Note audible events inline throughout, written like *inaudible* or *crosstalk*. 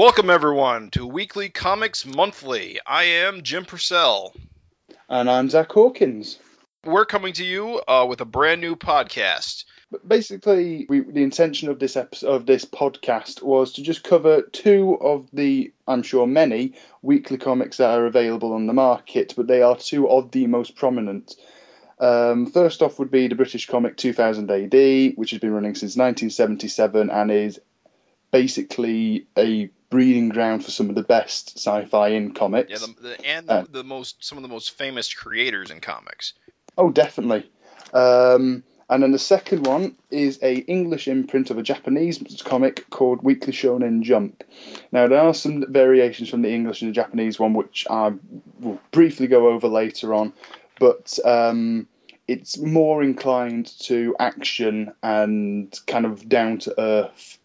Welcome, everyone, to Weekly Comics Monthly. I am Jim Purcell. And I'm Zach Hawkins. We're coming to you uh, with a brand new podcast. But basically, we, the intention of this episode of this podcast was to just cover two of the, I'm sure, many weekly comics that are available on the market, but they are two of the most prominent. Um, first off would be the British comic 2000 AD, which has been running since 1977 and is basically a breeding ground for some of the best sci-fi in comics. Yeah, the, the, and the, uh, the, most some of the most famous creators in comics. Oh, definitely. Um, and then the second one is a English imprint of a Japanese comic called Weekly Shonen Jump. Now there are some variations from the English and the Japanese one, which I will briefly go over later on, but um, it's more inclined to action and kind of down to earth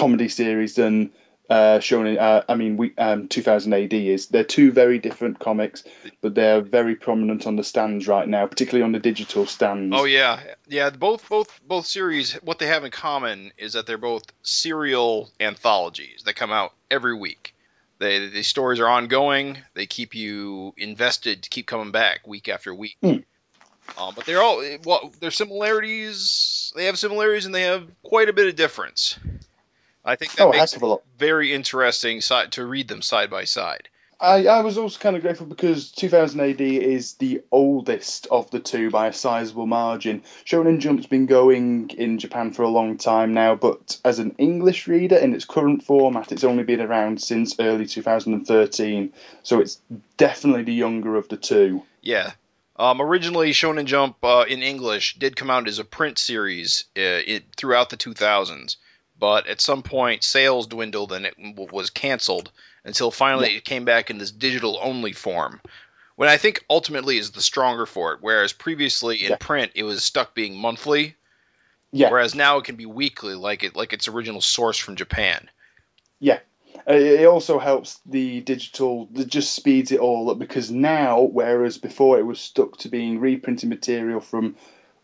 comedy series than uh, Shonen. Uh, I mean, we, um, 2000 AD is. They're two very different comics, but they're very prominent on the stands right now, particularly on the digital stands. Oh yeah, yeah. Both both both series. What they have in common is that they're both serial anthologies that come out every week. They, the stories are ongoing. They keep you invested to keep coming back week after week. Mm. Um, but they're all well, their similarities. They have similarities and they have quite a bit of difference. I think that oh, makes it very interesting to read them side by side. I, I was also kind of grateful because 2000 AD is the oldest of the two by a sizable margin. Shonen Jump's been going in Japan for a long time now, but as an English reader in its current format, it's only been around since early 2013. So it's definitely the younger of the two. Yeah. Um, originally, Shonen Jump uh, in English did come out as a print series uh, it, throughout the 2000s but at some point sales dwindled and it was canceled until finally yeah. it came back in this digital only form. When I think ultimately is the stronger for it, whereas previously in yeah. print it was stuck being monthly. Yeah. Whereas now it can be weekly, like it like its original source from Japan. Yeah. Uh, it also helps the digital, it just speeds it all up because now, whereas before it was stuck to being reprinted material from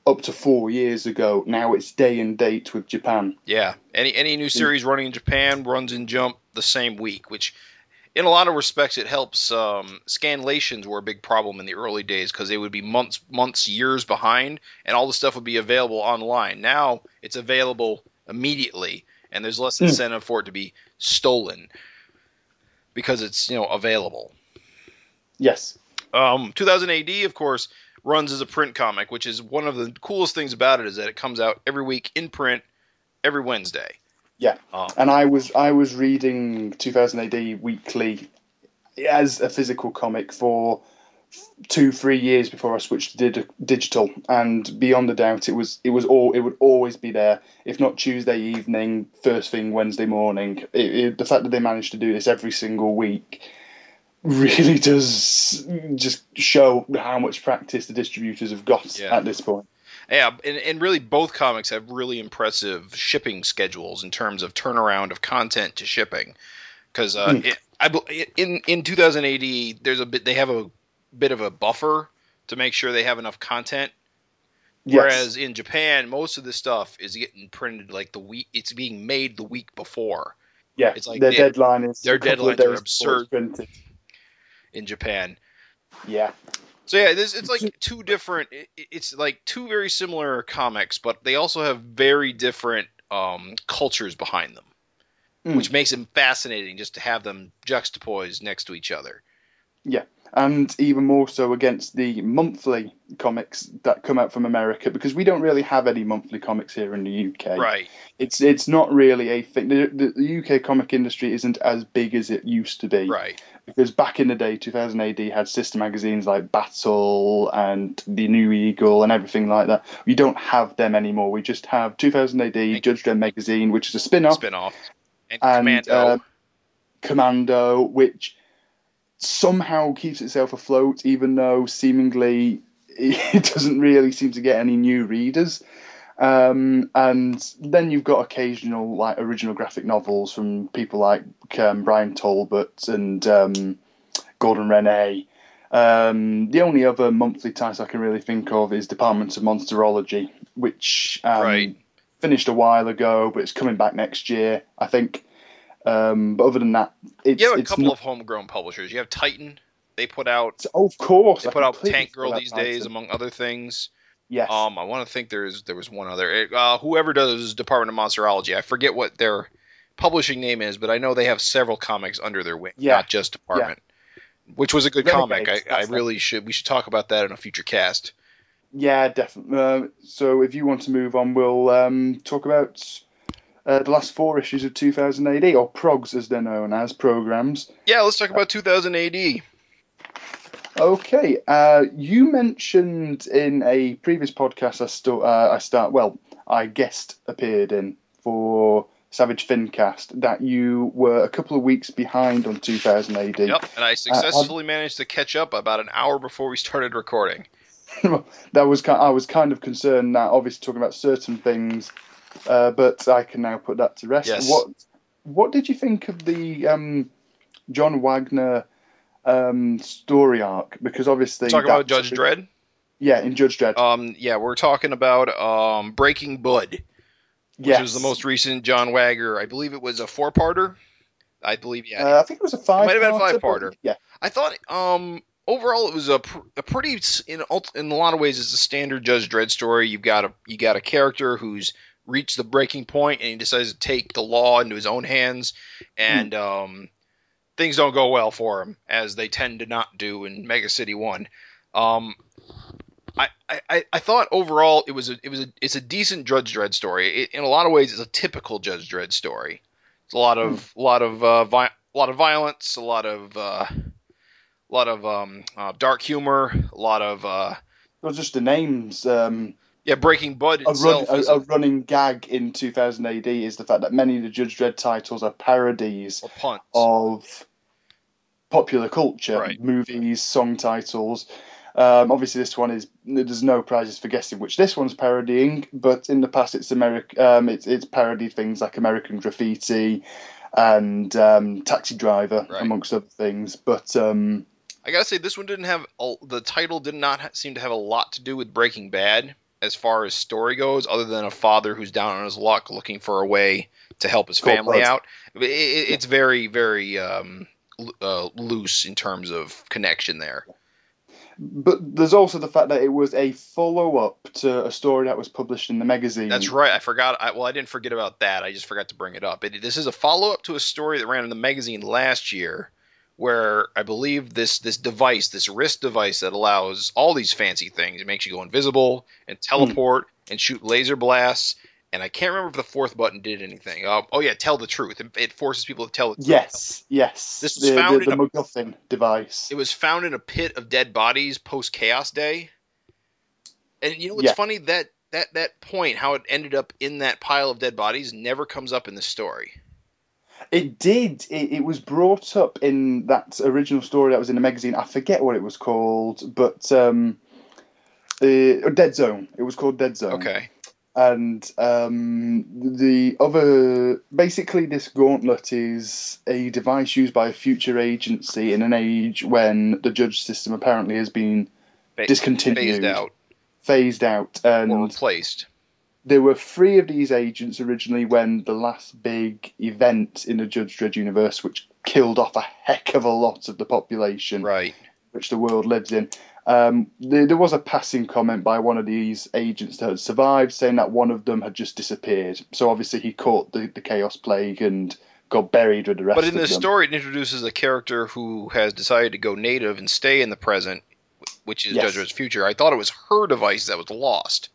up to four years ago. Now it's day and date with Japan. Yeah, any any new series running in Japan runs in Jump the same week, which in a lot of respects it helps. Um, scanlations were a big problem in the early days because they would be months, months, years behind, and all the stuff would be available online. Now it's available immediately, and there's less hmm. incentive mm. for it to be stolen because it's you know available. Yes. Um, 2000 AD, of course, runs as a print comic, which is one of the coolest things about it is that it comes out every week in print every Wednesday. Yeah, um, and I was I was reading 2000 AD weekly as a physical comic for two three years before I switched to digital, and beyond a doubt, it was it was all it would always be there. If not Tuesday evening, first thing Wednesday morning. It, it, the fact that they managed to do this every single week really does just show how much practice the distributors have got yeah. at this point. Yeah, and, and really both comics have really impressive shipping schedules in terms of turnaround of content to shipping. Because uh, mm. I, in in 2080, there's a bit they have a bit of a buffer to make sure they have enough content. Yes. Whereas in Japan, most of the stuff is getting printed like the week it's being made the week before. Yeah, it's like their they, deadline is their deadlines are absurd in Japan. Yeah. So yeah, this, it's like two different. It's like two very similar comics, but they also have very different um, cultures behind them, mm. which makes them fascinating just to have them juxtaposed next to each other. Yeah, and even more so against the monthly comics that come out from America because we don't really have any monthly comics here in the UK. Right. It's it's not really a thing. The, the, the UK comic industry isn't as big as it used to be. Right. Because back in the day, 2000 AD had sister magazines like Battle and the New Eagle and everything like that. We don't have them anymore. We just have 2000 AD Judge Dredd magazine, which is a spin-off. Spin-off. And, and Commando. Uh, Commando, which somehow keeps itself afloat, even though seemingly *laughs* it doesn't really seem to get any new readers. Um, and then you've got occasional like original graphic novels from people like um, Bryan Talbot and um, Gordon Rennie. Um, the only other monthly title I can really think of is Department of Monsterology, which um, right. finished a while ago, but it's coming back next year, I think. Um, but other than that, it's, You have a couple not, of homegrown publishers. You have Titan. They put out oh, of course. they put out Tank Girl these days, Titan. among other things. Yes. Um, I want to think there's there was one other. Uh, whoever does Department of Monsterology, I forget what their publishing name is, but I know they have several comics under their wing, Yeah. not just Department. Which was a good Renegades, comic. I, I really should. We should talk about that in a future cast. Yeah, definitely. Uh, so if you want to move on, we'll um, talk about uh, the last four issues of 2000 AD, or progs as they're known as, programs. Yeah, let's talk about 2000 AD. Okay, uh, you mentioned in a previous podcast I, st- uh, I start well, I guest appeared in for Savage Fincast that you were a couple of weeks behind on 2000 AD. Yep, and I successfully managed to catch up about an hour before we started recording. *laughs* that was ki I was kind of concerned that obviously talking about certain things, uh, but I can now put that to rest. Yes. What What did you think of the um, John Wagner um, story arc? Because obviously Talk about Judge Dredd. Yeah, in Judge Dredd. Um, yeah, we're talking about um, Breaking Bud, which yes. was the most recent John Wagner. I believe it was a four-parter. I believe, yeah. Uh, I think it was a five. It might have been a five-parter. Yeah. I thought um overall it was a, pr- a pretty in in a lot of ways it's a standard Judge Dredd story. You've got a you got a character who's reached the breaking point and he decides to take the law into his own hands and um things don't go well for him as they tend to not do in Mega City 1. Um I, I, I thought overall it was a it was a it's a decent Judge Dredd story. It, in a lot of ways, it's a typical Judge Dredd story. It's a lot of a lot of uh, vi- a lot of violence, a lot of uh, a lot of um, uh, dark humor, a lot of uh, Well, just the names. Um, yeah. Breaking Bud a, itself a, a a, running gag in 2000 AD is the fact that many of the Judge Dredd titles are parodies of popular culture, Right. movies, song titles. Um, obviously, this one is there's no prizes for guessing which this one's parodying, but in the past it's Americ um, it's it's parodied things like American Graffiti and um, Taxi Driver Right. amongst other things. But um, I gotta say, this one didn't have the title did not seem to have a lot to do with Breaking Bad as far as story goes, other than a father who's down on his luck looking for a way to help his family out. It, it, it's very very um, uh, loose in terms of connection there. but there's also the fact that it was a follow up to a story that was published in the magazine. That's right. I forgot. I, well, I didn't forget about that. I just forgot to bring it up. It, this is a follow up to a story that ran in the magazine last year, where I believe this this device, this wrist device that allows all these fancy things, it makes you go invisible and teleport and shoot laser blasts. And I can't remember if the fourth button did anything. Uh, oh yeah, tell the truth. It, it forces people to tell the truth. Yes, yes. This was the, found the, in the a- MacGuffin device. It was found in a pit of dead bodies post Chaos Day. And you know what's Yeah. funny? That that that point, how it ended up in that pile of dead bodies, never comes up in the story. It did. It, it was brought up in that original story that was in the magazine. I forget what it was called, but um, uh, Dead Zone. It was called Dead Zone. Okay. And um, the other, basically, this gauntlet is a device used by a future agency in an age when the judge system apparently has been discontinued, phased out phased out, or and replaced. There were three of these agents originally when the last big event in the Judge Dredd universe, which killed off a heck of a lot of the population Right. which the world lives in. Um, there, there was a passing comment by one of these agents that had survived, saying that one of them had just disappeared. So obviously he caught the, the chaos plague and got buried with the rest But in the story, it introduces a character who has decided to go native and stay in the present, which is Yes. Judge Dredd's future. I thought it was her device that was lost.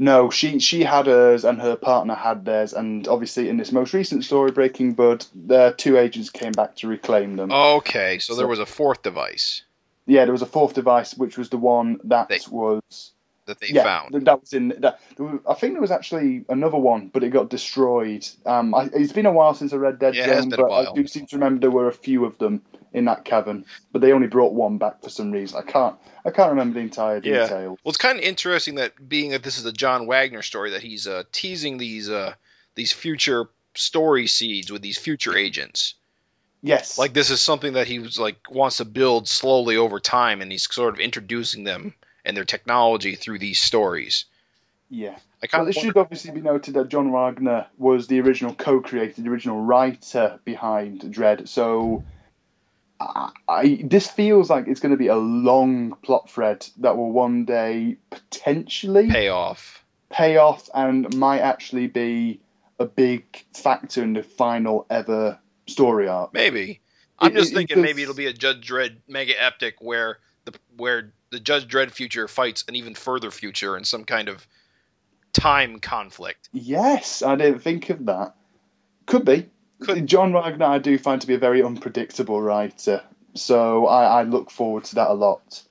No, she she had hers and her partner had theirs, and obviously in this most recent story, Breaking Bud, their two agents came back to reclaim them. Okay, so, So- there was a fourth device Yeah, there was a fourth device, which was the one that They was that they yeah, found. that was in that. I think there was actually another one, but it got destroyed. Um, I, it's been a while since I read Dead Yeah, Zone, but I do seem to remember there were a few of them in that cavern, but they only brought one back for some reason. I can't, I can't remember the entire Yeah. detail. Well, it's kind of interesting that being that this is a John Wagner story, that he's uh, teasing these uh, these future story seeds with these future agents. Yes, Like this is something that he was like wants to build slowly over time, and he's sort of introducing them and their technology through these stories. yeah, Well, it should obviously be noted that John Wagner was the original co-creator, the original writer behind Dredd. So, I, I this feels like it's going to be a long plot thread that will one day potentially pay off. pay off and might actually be a big factor in the final ever story arc. Maybe. I'm It- just it- thinking maybe it'll be a Judge Dredd mega epic where the where the Judge Dredd future fights an even further future in some kind of time conflict. Yes, I didn't think of that. Could be. Could- John Wagner, I do find to be a very unpredictable writer, so I, I look forward to that a lot.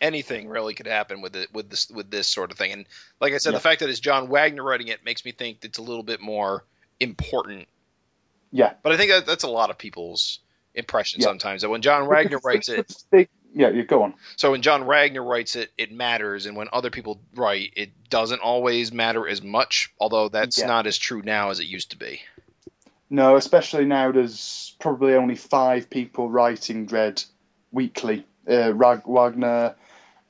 Anything really could happen with it with this with this sort of thing. And like I said, Yeah. the fact that it's John Wagner writing it makes me think it's a little bit more important. Yeah. But I think that, that's a lot of people's impression Yeah. sometimes that when John Wagner *laughs* writes it, Big- Yeah, you go on. So when John Wagner writes it, it matters, and when other people write, it doesn't always matter as much. Although that's Yeah. not as true now as it used to be. No, especially now there's probably only five people writing Dredd weekly. Uh, Rag- Wagner,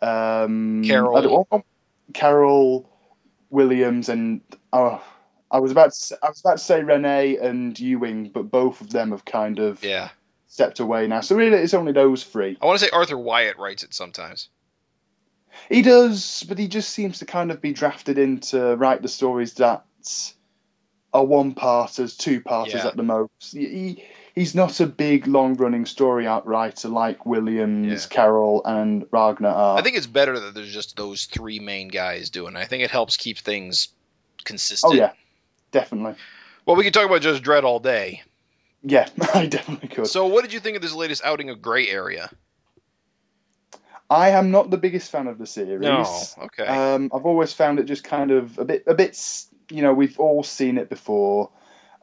um, Carroll. Oh, Carol Williams, and oh, I was about to I was about to say Rennie and Ewing, but both of them have kind of Yeah, stepped away now. So really, it's only those three. I want to say Arthur Wyatt writes it sometimes. He does, but he just seems to kind of be drafted in to write the stories that are one parters, two parters Yeah. at the most. He, he's not a big, long running story out writer like Williams, Yeah. Carroll, and Ragnar are. I think it's better that there's just those three main guys doing. it. I think it helps keep things consistent. oh, yeah, definitely. Well, we could talk about Judge Dredd all day. Yeah, *laughs* I definitely could. So, what did you think of this latest outing of Gray Area? I am not the biggest fan of the series. No, okay. Um, I've always found it just kind of a bit, a bit. You know, we've all seen it before,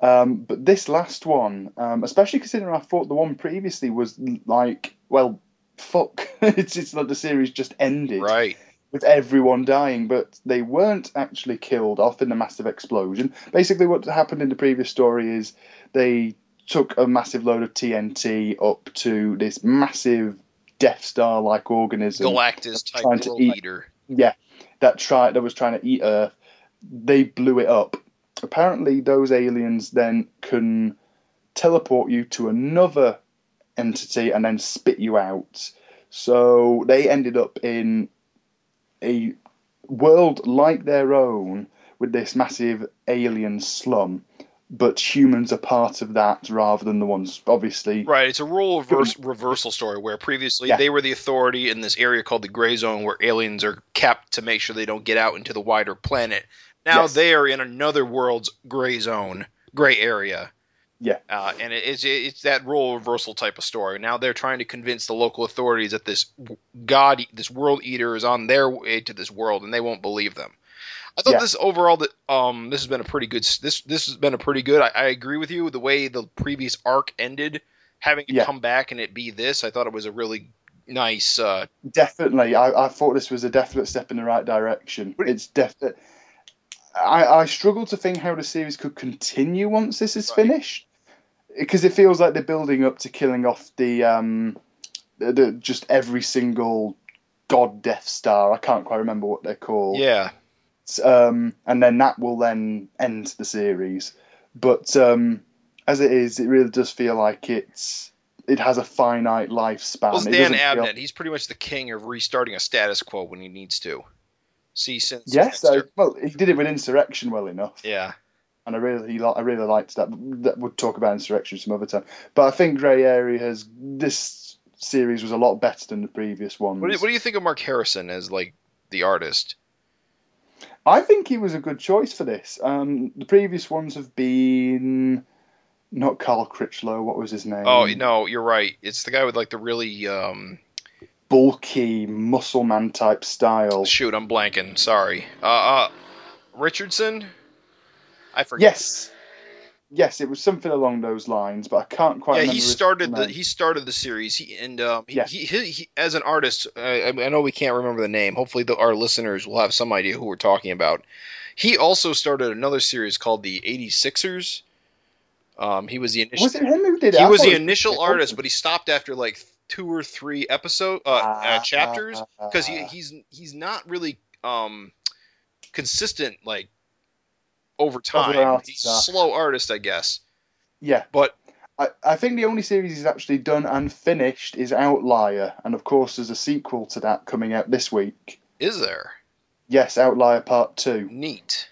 um, but this last one, um, especially considering I thought the one previously was like, well, fuck, *laughs* it's it's like the series just ended right. with everyone dying, but they weren't actually killed off in the massive explosion. Basically, what happened in the previous story is they took a massive load of TNT up to this massive Death Star like organism Galactus type trying to eat- eater. yeah, that try that was trying to eat Earth. They blew it up. Apparently, those aliens then can teleport you to another entity and then spit you out. So they ended up in a world like their own with this massive alien slum, but humans are part of that rather than the ones obviously. Right, it's a role reverse, reversal story where previously Yeah. they were the authority in this area called the Gray Zone, where aliens are kept to make sure they don't get out into the wider planet. Now Yes. they are in another world's gray zone, gray area. Yeah. uh, and it- it's it's that role reversal type of story. Now they're trying to convince the local authorities that this god, this world eater, is on their way to this world, and they won't believe them. I thought Yeah. this overall that um this has been a pretty good this this has been a pretty good. I, I agree with you the way the previous arc ended, having it Yeah. come back and it be this. I thought it was a really nice. Uh, Definitely, I, I thought this was a definite step in the right direction. It's definite. I, I struggle to think how the series could continue once this is Right. finished, because it feels like they're building up to killing off the um, the, the just every single god Death Star. I can't quite remember what they're called. yeah, Um, and then that will then end the series. But um, as it is, it really does feel like it's it has a finite lifespan. well, Dan doesn't feel- Abnett. He's pretty much the king of restarting a status quo when he needs to. See, since Yes, I, well, he did it with Insurrection well enough, yeah, and I really, I really liked that. That would talk about Insurrection some other time. But I think Grey Area has this series was a lot better than the previous ones. what do, you, what do you think of Mark Harrison as like the artist? I think he was a good choice for this. Um, the previous ones have been not Carl Critchlow. What was his name? Oh no, you're right. It's the guy with like the really um bulky muscle man type style. shoot, I'm blanking. Sorry. Uh, uh Richardson? I forget. Yes, yes, it was something along those lines, but I can't quite. Yeah, remember he started the he started the series. He and um, he, Yeah. he, he, he as an artist, I, I know we can't remember the name. Hopefully, the, our listeners will have some idea who we're talking about. He also started another series called the 86ers. Um, he was the initial Was it him who did he was the it initial artist, but he stopped after like two or three episode uh, uh, Ah, chapters because he, he's he's not really um consistent like over time. He's a slow artist, I guess. Yeah, But I, I think the only series he's actually done and finished is Outlier, and of course there's a sequel to that coming out this week. is there Yes, Outlier Part Two. neat?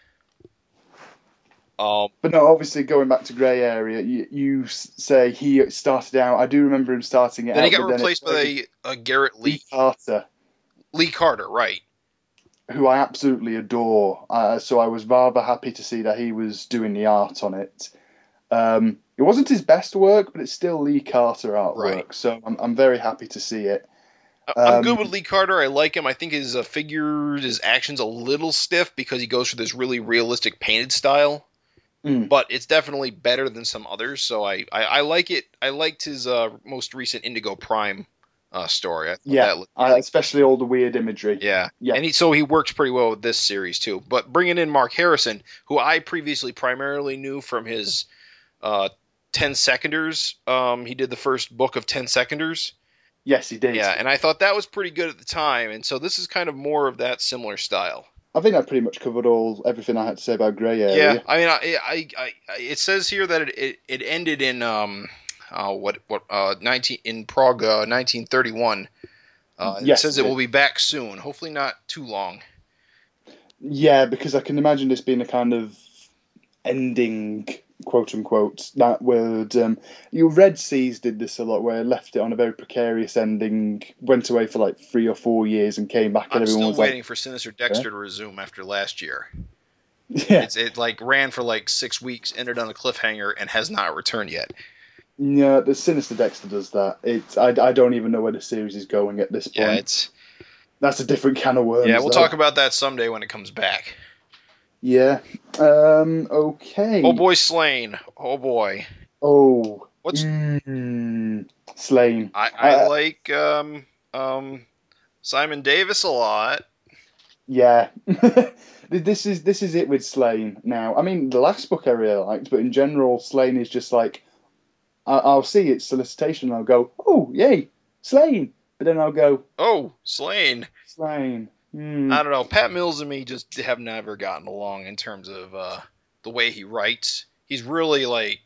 Um, But no, obviously going back to Grey Area, you, you say he started out. I do remember him starting it then out. he got replaced by a, a Garrett Lee Lee Carter, Lee Carter, right? Who I absolutely adore. Uh, so I was rather happy to see that he was doing the art on it. Um, it wasn't his best work, but it's still Lee Carter artwork. Right. So I'm, I'm very happy to see it. I'm Um, good with Lee Carter. I like him. I think his uh, figures, his actions, a little stiff because he goes for this really realistic painted style. Mm. But it's definitely better than some others. So I, I, I like it. I liked his uh, most recent Indigo Prime uh, story. Yeah, that looked Uh, especially all the weird imagery. Yeah. Yeah. And he, so he works pretty well with this series too. But bringing in Mark Harrison, who I previously primarily knew from his uh, 10 Seconders. Um, he did the first book of 10 Seconders. Yes, he did. Yeah, and I thought that was pretty good at the time. And so this is kind of more of that similar style. I think I pretty much covered all everything I had to say about Grey Area. Yeah, I mean, I, I, I, I it says here that it, it, it ended in um, uh, what what uh, 19 in prog, uh, 1931. Uh, Yes, it says it it will be back soon. Hopefully not too long. Yeah, because I can imagine this being a kind of ending, quote unquote. That would um, you Red Seas did this a lot, where it left it on a very precarious ending, went away for like three or four years, and came back, and I'm everyone still was waiting for Sinister Dexter to resume after last year. "Yeah, It's it like ran for like six weeks, ended on a cliffhanger, and has not returned yet. Yeah." The Sinister Dexter does that. It's I, I don't even know where the series is going at this point. Yeah, it's That's a different can of worms. yeah. We'll though. talk about that someday when it comes back. Yeah. Um. Okay. Oh boy, Sláine. Oh boy. Oh. What's Mm, Sláine. I, I Uh, like um um Simon Davis a lot. Yeah. *laughs* this is this is it with Sláine now. I mean, the last book I really liked, but in general, Sláine is just like I, I'll see its solicitation and I'll go, oh yay, Sláine, but then I'll go Oh, Sláine. Sláine. Hmm. I don't know. Pat Mills and me just have never gotten along in terms of uh, the way he writes. He's really like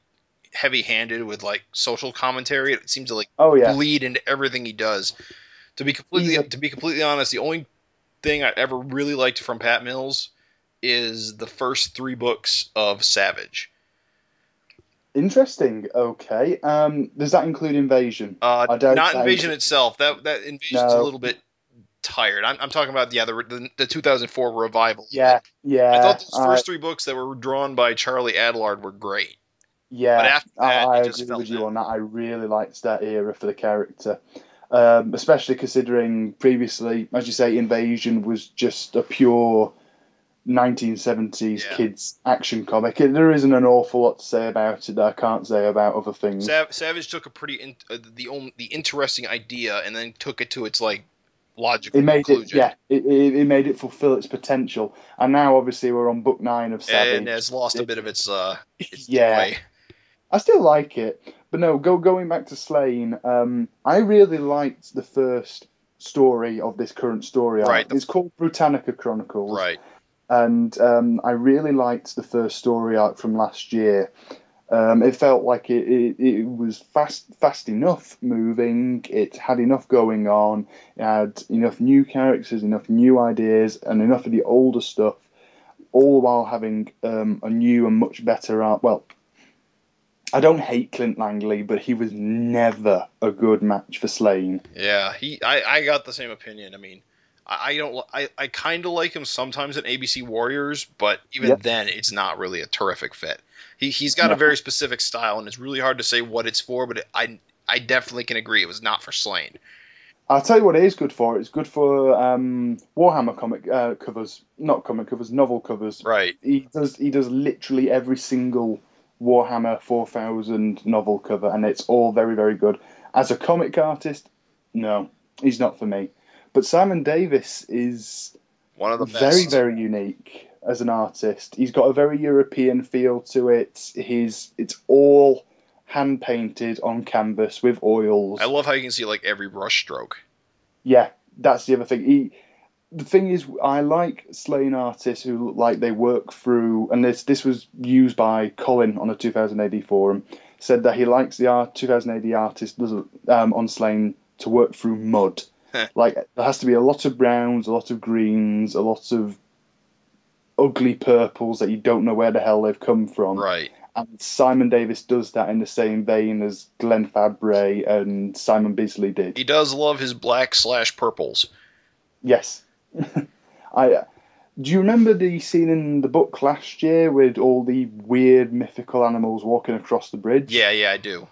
heavy-handed with like social commentary. It seems to like Oh yeah. bleed into everything he does. To be completely a- to be completely honest, the only thing I ever really liked from Pat Mills is the first three books of Savage. Interesting. Okay. Um. Does that include Invasion? Uh, I don't not think- Invasion itself. That that Invasion's No. a little bit tired. I'm, I'm talking about yeah the, the the 2004 revival. Yeah. Yeah. I thought those I- first three books that were drawn by Charlie Adlard were great. Yeah, But after that, I, I agree with you on that. I really liked that era for the character, um, especially considering previously, as you say, Invasion was just a pure 1970s Yeah. kids action comic. There isn't an awful lot to say about it that I can't say about other things. Sav- Savage took a pretty in, uh, the only, the interesting idea and then took it to its like logical It made it, conclusion. yeah, it, it, it made it fulfill its potential. And now, obviously, we're on book nine of Savage. and has lost a bit of its uh *laughs* its Yeah. I still like it, but no. Go going back to Sláine. Um, I really liked the first story of this current story. Right. It's called Brutania Chronicles, Right. And um, I really liked the first story arc from last year. Um, it felt like it, it, it was fast fast enough moving. It had enough going on. It had enough new characters, enough new ideas, and enough of the older stuff, all while having um, a new and much better art. Well, I don't hate Clint Langley, but he was never a good match for Sláine. Yeah. He I, I got the same opinion. I mean. I don't. I, I kind of like him sometimes in ABC Warriors, but even Yep. then, it's not really a terrific fit. He he's got a very specific style, and it's really hard to say what it's for. But it, I I definitely can agree it was not for Sláine. I'll tell you what it is good for. It's good for um, Warhammer comic uh, covers, not comic covers, novel covers. Right. He does he does literally every single Warhammer 4000 novel cover, and it's all very very good. As a comic artist, no, he's not for me. But Simon Davis is One of the best. very very unique as an artist. He's got a very European feel to it. He's it's all hand painted on canvas with oils. I love how you can see like every brush stroke. Yeah, that's the other thing. He the thing is, I like Sláine artists who look like they work through, and this this was used by Colin on a 2000 AD forum. Said that he likes the art 2000 AD artist um, on Sláine to work through mud. *laughs* like there has to be a lot of browns, a lot of greens, a lot of ugly purples that you don't know where the hell they've come from. Right. And Simon Davis does that in the same vein as Glenn Fabry and Simon Bisley did. He does love his black slash purples. Yes. *laughs* I uh, do you remember the scene in the book last year with all the weird mythical animals walking across the bridge? Yeah, yeah, I do.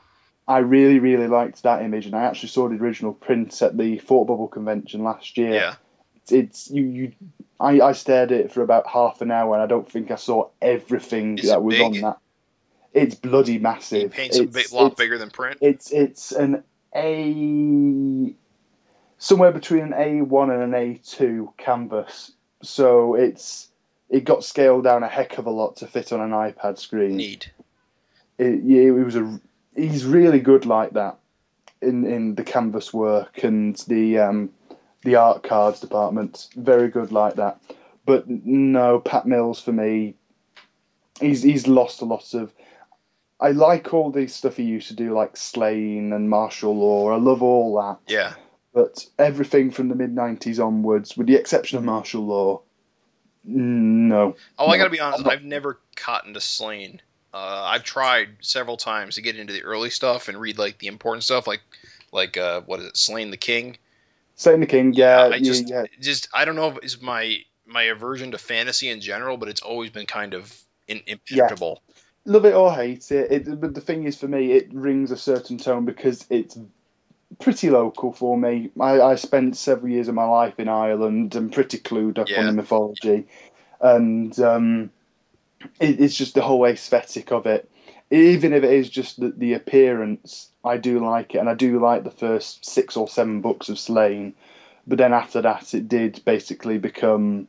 I really, really liked that image, and I actually saw the original print at the Thought Bubble convention last year. Yeah. It's, it's you, you. I, I stared at it for about half an hour, and I don't think I saw everything Is that was big? on that. It's bloody He massive. paints a bit, lot it's- bigger than print. It's it's an A somewhere between an A1 and an A2 canvas. So it's it got scaled down a heck of a lot to fit on an iPad screen. Neat. It, yeah, it was a he's really good like that in in the canvas work and the um, the art cards department. Very good like that. But no, Pat Mills for me, he's he's lost a lot of. I like all the stuff he used to do, like Sláine and Martial Law. I love all that. Yeah. But everything from the mid '90s onwards, with the exception of Martial Law, no. Oh, I gotta be honest. I've never caught into Sláine. Uh, I've tried several times to get into the early stuff and read like the important stuff, like like uh, what is it, Sláine the King. Satan the King, yeah, I just yeah. just I don't know if it's my my aversion to fantasy in general, but it's always been kind of in, impenetrable. love it or hate it. it. But the thing is, for me, it rings a certain tone because it's pretty local for me. I, I spent several years of my life in Ireland and pretty clued up on the mythology, and um, it, it's just the whole aesthetic of it. Even if it is just the, the appearance, I do like it, and I do like the first six or seven books of Sláine. But then after that, it did basically become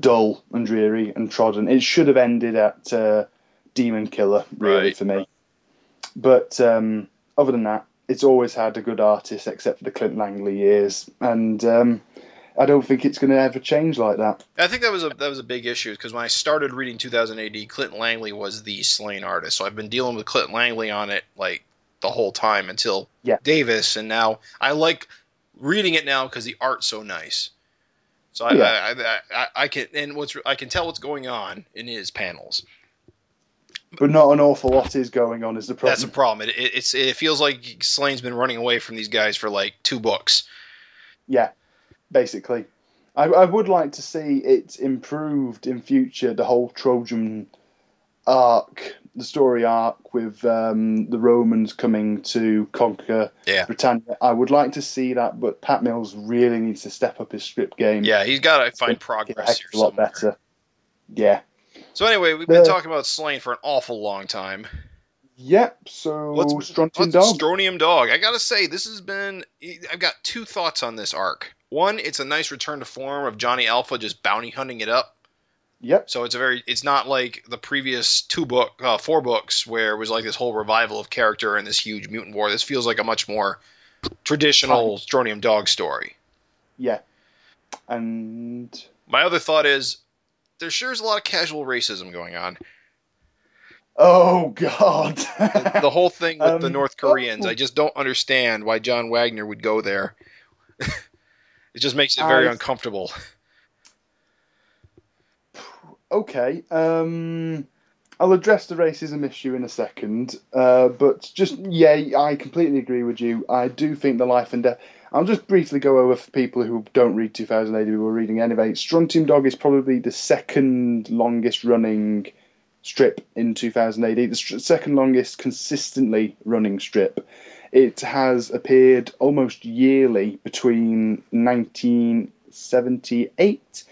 dull and dreary and trodden. It should have ended at uh, Demon Killer, really, Right. for me. But um, other than that, it's always had a good artist, except for the Clint Langley years, and um, I don't think it's going to ever change like that. I think that was a that was a big issue because when I started reading 2000 AD, Clinton Langley was the Sláine artist, so I've been dealing with Clinton Langley on it like the whole time until Yeah. Davis, and now I like reading it now because the art's so nice. So I, Yeah. I, I, I, can and what's I can tell what's going on in his panels. But not an awful lot is going on, is the problem. That's a problem. It, it, it's it feels like Sláine's been running away from these guys for like two books. Yeah, basically. I, I would like to see it improved in future, the whole Trojan arc, the story arc with um, the Romans coming to conquer Yeah. Britannia. I would like to see that, but Pat Mills really needs to step up his script game. Yeah, he's got to find progress here a lot somewhere. better. Yeah. So anyway, we've been The- talking about Sláine for an awful long time. Yep, so What's, Strontium Dog. Strontium Dog? I gotta say, this has been. I've got two thoughts on this arc. One, it's a nice return to form of Johnny Alpha just bounty hunting it up. Yep. So it's a very. It's not like the previous two book, uh, four books where it was like this whole revival of character and this huge mutant war. This feels like a much more traditional Strontium Dog story. Yeah. And My other thought is, there sure is a lot of casual racism going on. oh god. The, the whole thing with the *laughs* Um, North Koreans, oh. I just don't understand why John Wagner would go there. It just makes it very I- uncomfortable. okay. Um, I'll address the racism issue in a second, uh, but just yeah, I completely agree with you. I do think the life and death. I'll just briefly go over for people who don't read 2000 AD who are reading anyway. Strontium Dog is probably the second longest running strip in 2000 AD, the str- second longest consistently running strip. It has appeared almost yearly between 1978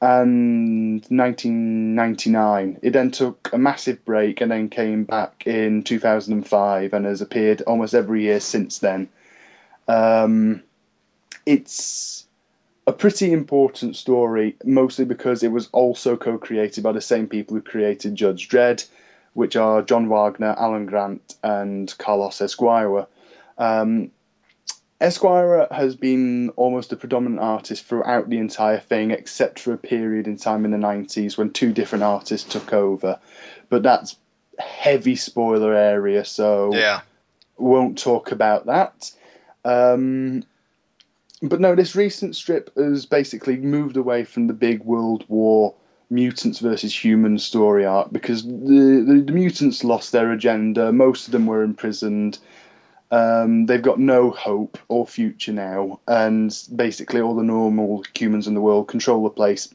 and 1999. It then took a massive break and then came back in 2005 and has appeared almost every year since then. Um, it's a pretty important story, mostly because it was also co created by the same people who created Judge Dredd, which are John Wagner, Alan Grant, and Carlos Ezquerra. Um, Ezquerra has been almost a predominant artist throughout the entire thing, except for a period in time in the 90s when two different artists took over. But that's heavy spoiler area, so Yeah. won't talk about that. Um, but no, this recent strip has basically moved away from the big World War mutants versus humans story arc because the, the, the mutants lost their agenda. Most of them were imprisoned. Um, they've got no hope or future now, and basically all the normal humans in the world control the place.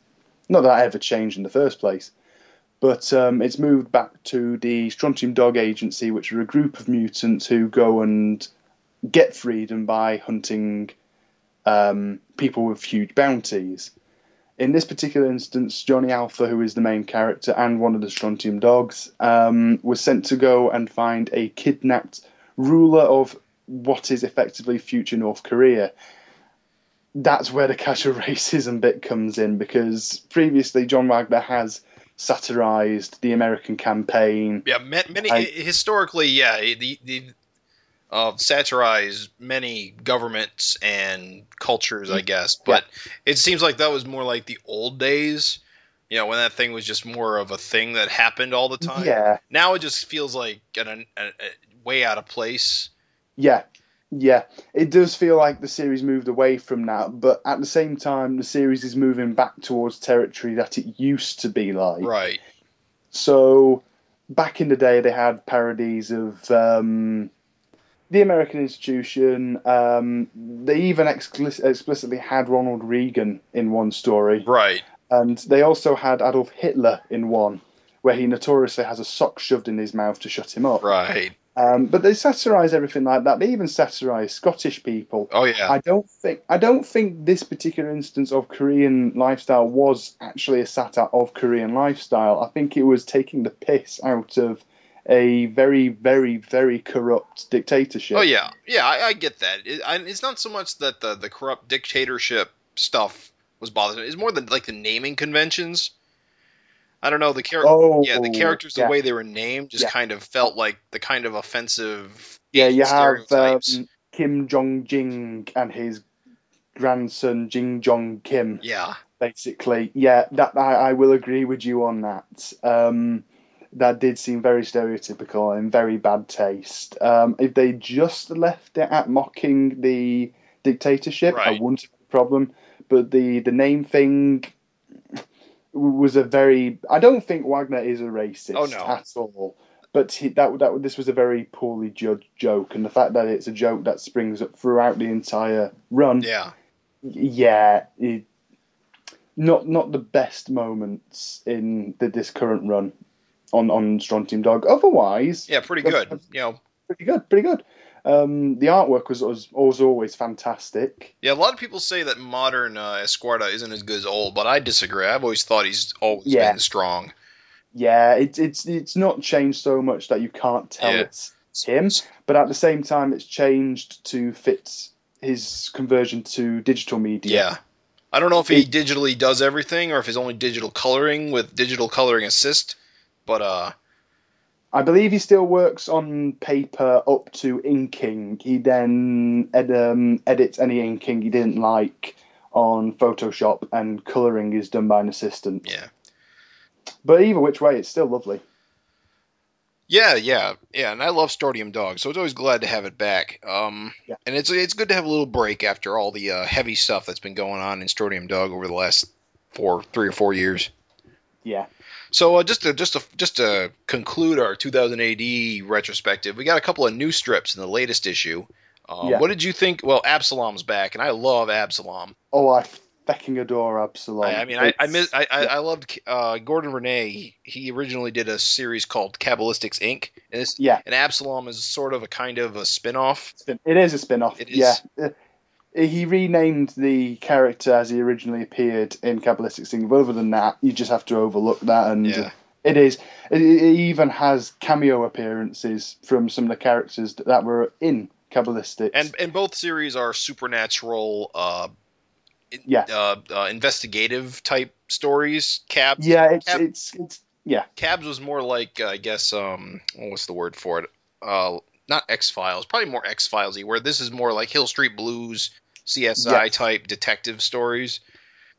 Not that I ever changed in the first place, but um, it's moved back to the Strontium Dog Agency, which are a group of mutants who go and get freedom by hunting um, people with huge bounties. In this particular instance, Johnny Alpha, who is the main character and one of the Strontium dogs, um, was sent to go and find a kidnapped ruler of what is effectively future North Korea. That's where the casual *laughs* racism bit comes in because previously John Wagner has satirized the American campaign. Yeah, ma- many I- historically, yeah, the the uh, satirize many governments and cultures, I guess. But it seems like that was more like the old days. You know, when that thing was just more of a thing that happened all the time. Yeah, Now it just feels like an, an, a, a way out of place. Yeah, yeah. It does feel like the series moved away from that, but at the same time, the series is moving back towards territory that it used to be like. Right. So, back in the day, they had parodies of um, the American institution. Um, they even exclis- explicitly had Ronald Reagan in one story, Right. and they also had Adolf Hitler in one, where he notoriously has a sock shoved in his mouth to shut him up. Right. Um, but they satirise everything like that. They even satirise Scottish people. Oh yeah. I don't think I don't think this particular instance of Korean lifestyle was actually a satire of Korean lifestyle. I think it was taking the piss out of a very, very, very corrupt dictatorship. Oh yeah, yeah, I, I get that. It, I, it's not so much that the the corrupt dictatorship stuff was bothersome. It's more than like the naming conventions. I don't know the character. Oh, yeah, the characters, yeah. the way they were named, just Yeah. kind of felt like the kind of offensive. Yeah, you have um. Kim Jong Jing and his grandson Jing Jong Kim. yeah, basically. Yeah, that I, I will agree with you on that. Um, that did seem very stereotypical and very bad taste. Um, if they just left it at mocking the dictatorship, I wouldn't have a problem. But the the name thing was a very. I don't think Wagner is a racist Oh, no. at all. But he, that that this was a very poorly judged joke, and the fact that it's a joke that springs up throughout the entire run, yeah, yeah, it, not not the best moments in the, this current run on on Strontium Dog. Otherwise, yeah, pretty good. You know, pretty good, pretty good. Um, the artwork was, was was always fantastic. yeah. A lot of people say that modern uh, Ezquerra isn't as good as old, but I disagree. I've always thought he's always Yeah. been strong. Yeah, it's it's it's not changed so much that you can't tell Yeah. it's him, but at the same time, it's changed to fit his conversion to digital media. Yeah. I don't know if he digitally does everything or if he's only digital coloring with digital coloring assist, but uh I believe he still works on paper up to inking. He then ed- um, edits any inking he didn't like on Photoshop, and colouring is done by an assistant. yeah. But either which way, it's still lovely. Yeah, yeah, yeah, and I love Strontium Dog, so it's always glad to have it back. Um, Yeah. and it's it's good to have a little break after all the uh, heavy stuff that's been going on in Strontium Dog over the last four, three or four years. Yeah. So uh, just to just to just to conclude our 2000 AD retrospective, we got a couple of new strips in the latest issue. Um, Yeah. What did you think? Well, Absalom's back, and I love Absalom. Oh, I fucking adore Absalom. I, I mean, I I, miss, I, I. I loved uh, Gordon Rennie. He, he originally did a series called Kabbalistics Inc. And, Yeah. and Absalom is sort of a kind of a spin-off. It is a spin off. It is. Yeah. He renamed the character as he originally appeared in Kabbalistics Inc. But other than that, you just have to overlook that. And Yeah. it is. It, it even has cameo appearances from some of the characters that were in Kabbalistic. And and both series are supernatural, uh, Yeah. uh, uh, investigative type stories. Cabs, yeah, it's, Cab- it's it's yeah. Cabs was more like I guess um, what's the word for it? Uh, not X Files, probably more X Filesy, where this is more like Hill Street Blues, CSI Yeah. type detective stories.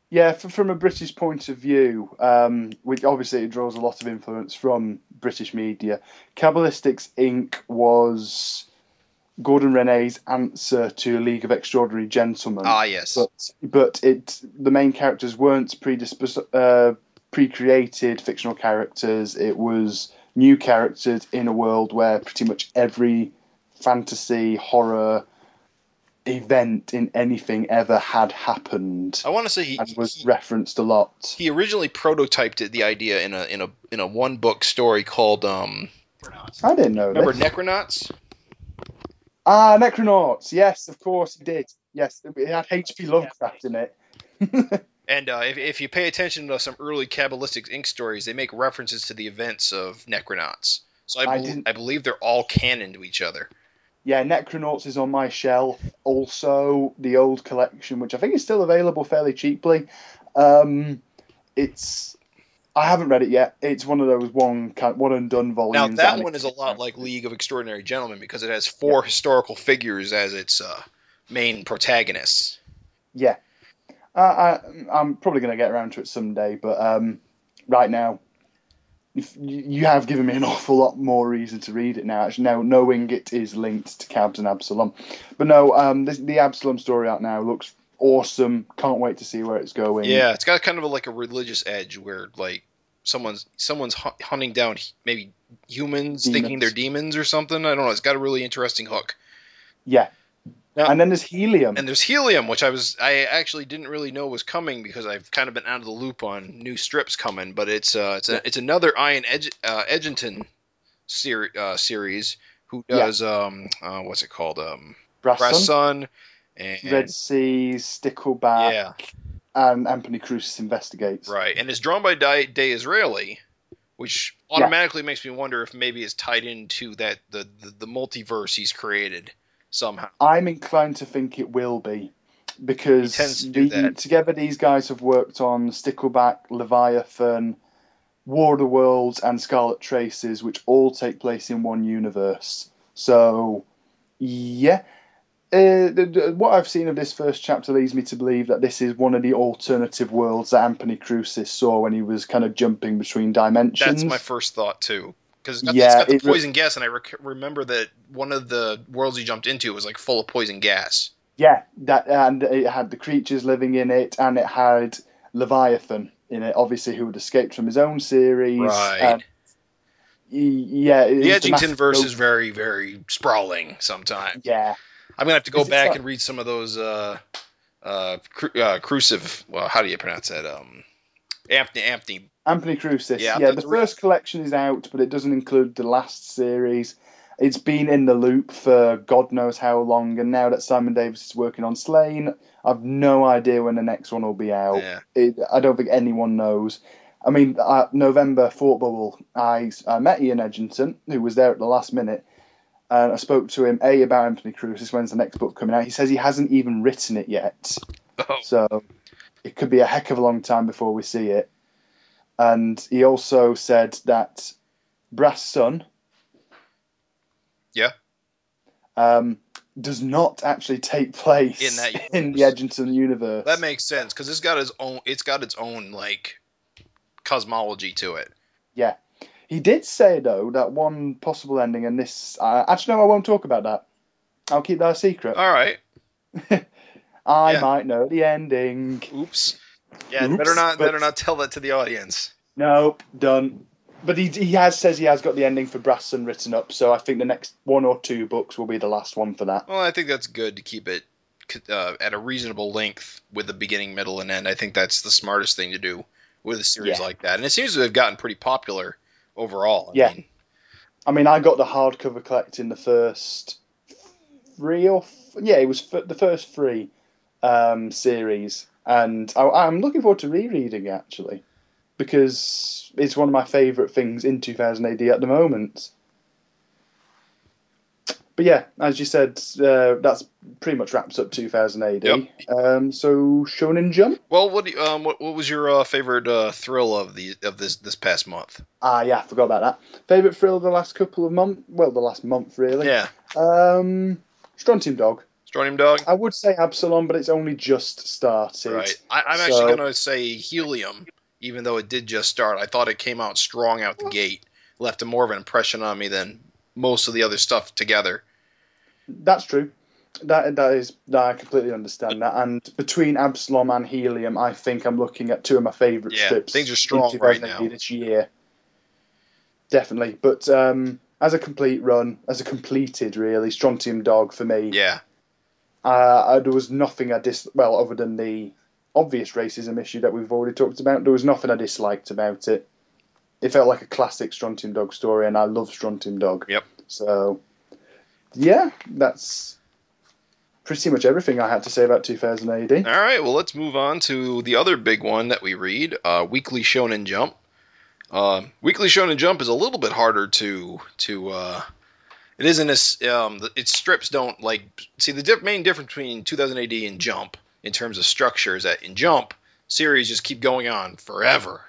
Yeah, from a British point of view, um, which obviously it draws a lot of influence from British media, Kabbalistics Inc. was Gordon Rennie's answer to League of Extraordinary Gentlemen. Ah, yes. but but it the main characters weren't predispos- uh, pre-created fictional characters. It was new characters in a world where pretty much every fantasy horror event in anything ever had happened I want to say he, was he, referenced a lot. he originally prototyped it, the idea in a in a in a one book story called um. I didn't know Remember this. Necronauts? ah, Necronauts. Yes, of course he did. Yes, it had H.P. Lovecraft in it. *laughs* And uh, if, if you pay attention to some early Kabbalistics Inc stories, they make references to the events of Necronauts. So I, I didn't- I believe they're all canon to each other. Yeah, Necronauts is on my shelf. Also, the old collection, which I think is still available fairly cheaply. Um, it's I haven't read it yet. It's one of those one one and done volumes. Now volumes. that one is a lot like League of Extraordinary Gentlemen because it has four historical figures as its uh, main protagonists. Yeah, I, I, I'm probably going to get around to it someday, but um, right now, if you have given me an *laughs* awful lot more reason to read it now. Actually, now knowing it is linked to Cabs and Absalom, but no, um, this, the Absalom story out now looks awesome. Can't wait to see where it's going. Yeah, it's got kind of a, like a religious edge where like someone's someone's hunting down maybe humans thinking they're demons or something. I don't know. It's got a really interesting hook. yeah. Now- and then there's helium. And there's helium, which I was I actually didn't really know was coming because I've kind of been out of the loop on new strips coming. But it's uh it's a, it's another Ian Edg, uh, Edginton ser- uh, series who Yeah. does um uh, what's it called um Brass, Brass Sun, Sun and Red Sea, Stickleback, yeah and Anthony Crucis investigates. right and it's drawn by Day, D'Israeli, which automatically makes me wonder if maybe it's tied into that the, the the multiverse he's created somehow. I'm inclined to think it will be because He tends to do the- together these guys have worked on Stickleback, Leviathan, War of the Worlds, and Scarlet Traces, which all take place in one universe. So, yeah. Uh, the, the- what I've seen of this first chapter leads me to believe that this is one of the alternative worlds that Anthony Crucis saw when he was kind of jumping between dimensions. That's my first thought too. Because it's got, Yeah, it's got the it poison gas, and I rec- remember that one of the worlds he jumped into was like full of poison gas. Yeah, that and it had the creatures living in it, and it had Leviathan in it, obviously who had escaped from his own series. Right. yeah, The Edginton massive- verse is very, very sprawling. Sometimes Yeah, I'm gonna have to go Is back and read some of those uh, uh, cru- uh, crucive. Well, how do you pronounce that? Um, Anthony, Anthony. Anthony Crucis. Yeah, Yeah, the first collection is out, but it doesn't include the last series. It's been in the loop for God knows how long, and now that Simon Davis is working on Sláine, I've no idea when the next one will be out. Yeah. it, I don't think anyone knows. I mean, uh, November Thought Bubble, I, I met Ian Edginton, who was there at the last minute, and I spoke to him, A, about Anthony Crucis, when's the next book coming out. He says he hasn't even written it yet, Oh, so it could be a heck of a long time before we see it. And he also said that Brass Sun Yeah. um, does not actually take place In that *laughs* in the. Edginton universe. that makes sense because it's got its own. It's got its own like cosmology to it. Yeah. He did say though that one possible ending, and this uh, actually no, I won't talk about that. I'll keep that a secret. All right. *laughs* I yeah. might know the ending. Oops. Yeah, Oops, better not but- better not tell that to the audience. Nope, done. But he he has says he has got the ending for Brass Sun written up, so I think the next one or two books will be the last one for that. Well, I think that's good to keep it uh, at a reasonable length with the beginning, middle, and end. I think that's the smartest thing to do with a series Yeah. like that. And it seems to have gotten pretty popular overall. I Yeah. mean, I mean, I got the hardcover collecting the first three or f- yeah, it was f- the first three um, series, and I, I'm looking forward to rereading it, actually because it's one of my favourite things in 2000 AD at the moment. but yeah, as you said, uh, that's pretty much wraps up 2000 AD. Yep. Um, so Shonen Jump. Well, what you, um what, what was your uh, favorite uh, thrill of the of this this past month? Ah, yeah, I forgot about that. Favorite thrill of the last couple of months? Well, the last month really. Yeah, Um, Strontium Dog. Strontium Dog. I would say Absalom, but it's only just started. Right. I, I'm So- actually gonna say Helium, even though it did just start. I thought it came out strong out the gate, left a more of an impression on me than most of the other stuff together. That's true. That that is that I completely understand that. And between Absalom and Helium, I think I'm looking at two of my favourite Yeah, strips. things are strong right now. This year, definitely. But um, as a complete run, as a completed really, Strontium Dog for me. Yeah. Uh, there was nothing I dis well other than the obvious racism issue that we've already talked about. There was nothing I disliked about it. It felt like a classic Strontium Dog story, and I love Strontium Dog. Yep. So, yeah, that's pretty much everything I had to say about 2000 AD. All right. Well, let's move on to the other big one that we read, uh, Weekly Shonen Jump. Uh, Weekly Shonen Jump is a little bit harder to to. Uh, it isn't as um, its strips don't like see the diff- main difference between 2000 AD and Jump in terms of structure is that in Jump series just keep going on forever.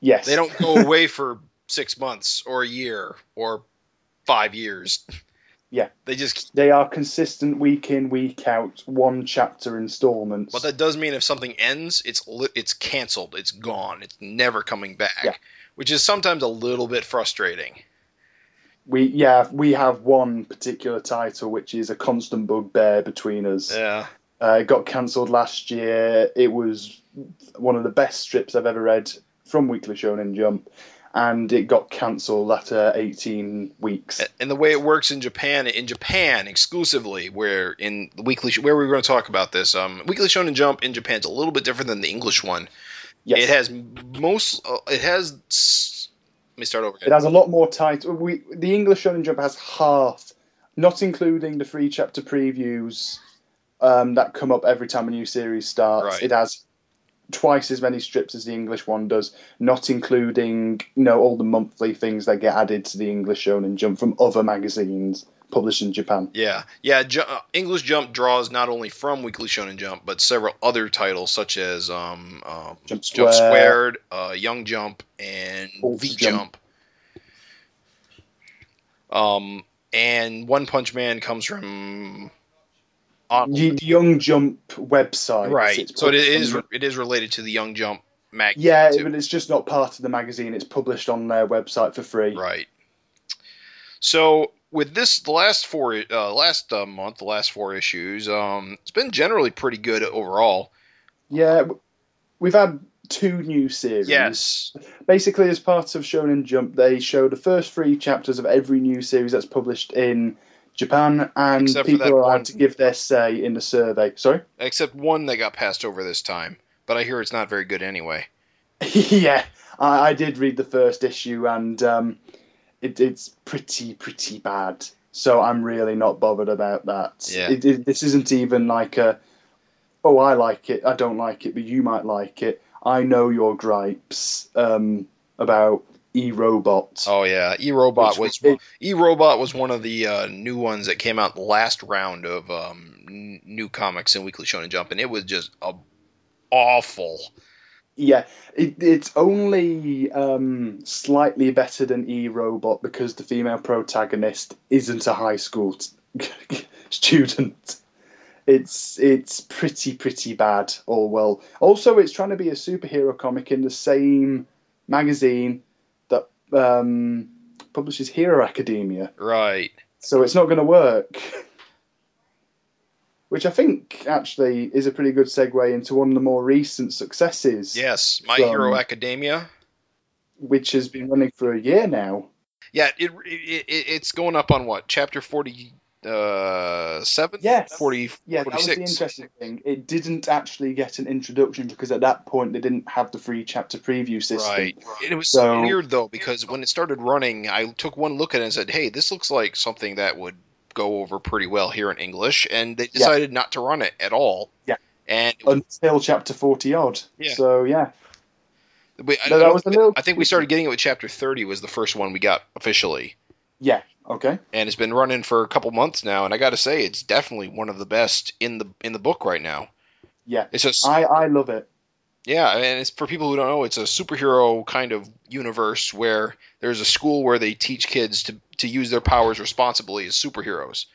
Yes. They don't go *laughs* away for six months or a year or five years. Yeah. They just. They are consistent week in, week out, one chapter installments. But that does mean if something ends, it's li- it's canceled. It's gone. It's never coming back. Yeah. Which is sometimes a little bit frustrating. We yeah we have one particular title which is a constant bugbear between us. Yeah. Uh, it got cancelled last year. It was one of the best strips I've ever read from Weekly Shonen Jump, and it got cancelled after 18 weeks. And the way it works in Japan, in Japan exclusively, where in the weekly, where we were going to talk about this, um, Weekly Shonen Jump in Japan is a little bit different than the English one. Yes, It has most. Uh, it has. Me start over It has a lot more title. We the English Shonen Jump has half, not including the free chapter previews um, that come up every time a new series starts. Right. It has twice as many strips as the English one does, not including you know all the monthly things that get added to the English Shonen Jump from other magazines published in Japan. Yeah, yeah. Ju- uh, English Jump draws not only from Weekly Shonen Jump, but several other titles such as um, uh, Jump Jump Squared, uh, Young Jump, and V Jump. Um, and One Punch Man comes from. On, The, Young Jump website, right, so it is on- it is related to the Young Jump magazine. Yeah, too. but it's just not part of the magazine. It's published on their website for free. Right. So with this, the last four, uh, last uh, month, the last four issues, um, it's been generally pretty good overall. Yeah, we've had two new series. Yes. Basically, as part of Shonen Jump, they show the first three chapters of every new series that's published in Japan, and Except people are allowed one. to give their say in the survey. Sorry? Except one that got passed over this time, but I hear it's not very good anyway. *laughs* yeah, I, I did read the first issue, and um, it, it's pretty, pretty bad. So I'm really not bothered about that. Yeah. It, it, this isn't even like a, oh, I like it, I don't like it, but you might like it. I know your gripes um, about E-Robot. Oh yeah, E Robot was E Robot was one of the uh, new ones that came out the last round of um, n- new comics in Weekly Shonen Jump, and it was just a awful. Yeah, it, it's only um, slightly better than E Robot because the female protagonist isn't a high school t- *laughs* student. It's it's pretty pretty bad. All well. Also, it's trying to be a superhero comic in the same magazine that um, publishes Hero Academia, Right. so it's not going to work. *laughs* Which I think actually is a pretty good segue into one of the more recent successes. Yes, My From- Hero Academia. which has been running for a year now. Yeah, it, it, it it's going up on what chapter forty uh seven? Yes. Forty. Yeah, that was the interesting thing. It didn't actually get an introduction because at that point they didn't have the free chapter preview system. Right. It was So- weird though because when it started running, I took one look at it and said, "Hey, this looks like something that would go over pretty well here in English," and they decided not to run it at all. Yeah. And Until chapter forty odd. Yeah. So yeah, we, I, No, that was a little I think we started getting it with chapter thirty was the first one we got officially. yeah. Okay. and it's been running for a couple months now. And I got to say, it's definitely one of the best in the in the book right now. Yeah. It's just I, I love it. yeah, and it's for people who don't know, it's a superhero kind of universe where there's a school where they teach kids to to use their powers responsibly as superheroes.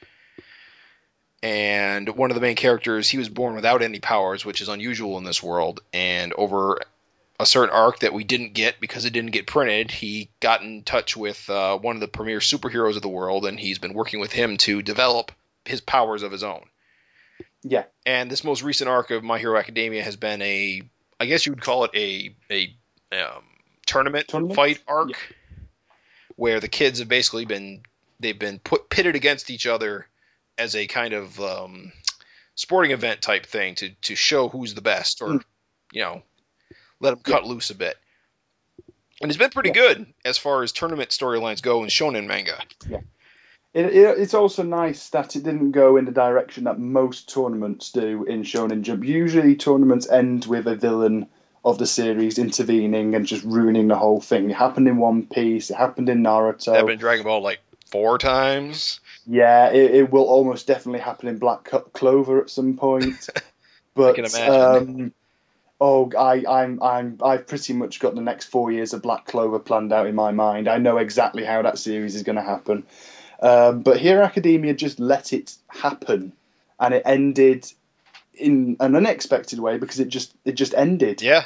And one of the main characters, he was born without any powers, which is unusual in this world. And over a certain arc that we didn't get because it didn't get printed, he got in touch with uh, one of the premier superheroes of the world, and he's been working with him to develop his powers of his own. Yeah. And this most recent arc of My Hero Academia has been a, I guess you would call it a a um, tournament, Tournament? fight arc, where the kids have basically been they've been put pitted against each other as a kind of um, sporting event type thing to to show who's the best, or you know, let them cut loose a bit. And it's been pretty Yeah. good as far as tournament storylines go in shonen manga. It, it, it's also nice that it didn't go in the direction that most tournaments do in Shonen Jump. Usually, tournaments end with a villain of the series intervening and just ruining the whole thing. It happened in One Piece. It happened in Naruto. I've been Dragon Ball like four times. Yeah, it, it will almost definitely happen in Black Clover at some point. *laughs* But can imagine. um, oh, I, I'm I'm I've pretty much got the next four years of Black Clover planned out in my mind. I know exactly how that series is going to happen. Um, but Hero Academia just let it happen, and it ended in an unexpected way because it just it just ended Yeah,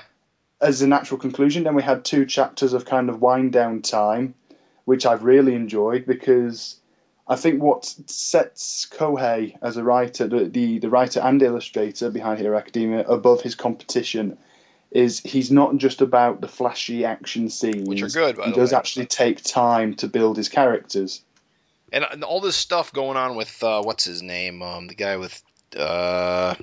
as a natural conclusion. Then we had two chapters of kind of wind down time, which I've really enjoyed because I think what sets Kohei as a writer, the, the, the writer and illustrator behind Hero Academia, above his competition is he's not just about the flashy action scenes. which are good. He does way. actually take time to build his characters. and, and all this stuff going on with uh, what's his name, um, the guy with uh,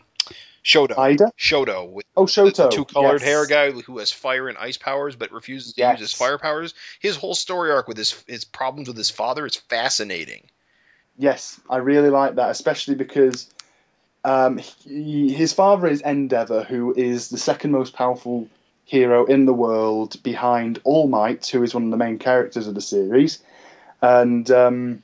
Shoto. Ida? Shoto with Oh, the Shoto. two colored yes. hair guy who has fire and ice powers but refuses to Yes. use his fire powers. His whole story arc with his his problems with his father is fascinating. Yes, I really like that, especially because um, he, his father is Endeavor, who is the second most powerful hero in the world behind All Might, who is one of the main characters of the series. And um,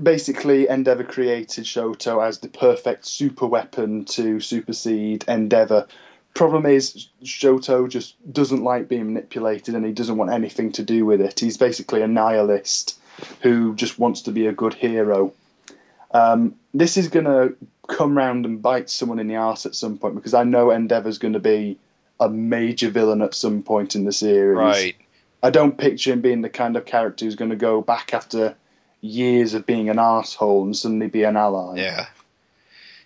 basically, Endeavor created Shoto as the perfect super weapon to supersede Endeavor. Problem is, Shoto just doesn't like being manipulated and he doesn't want anything to do with it. He's basically a nihilist who just wants to be a good hero. Um, this is going to come round and bite someone in the arse at some point because I know Endeavor's going to be a major villain at some point in the series. Right. I don't picture him being the kind of character who's going to go back after years of being an asshole and suddenly be an ally. Yeah.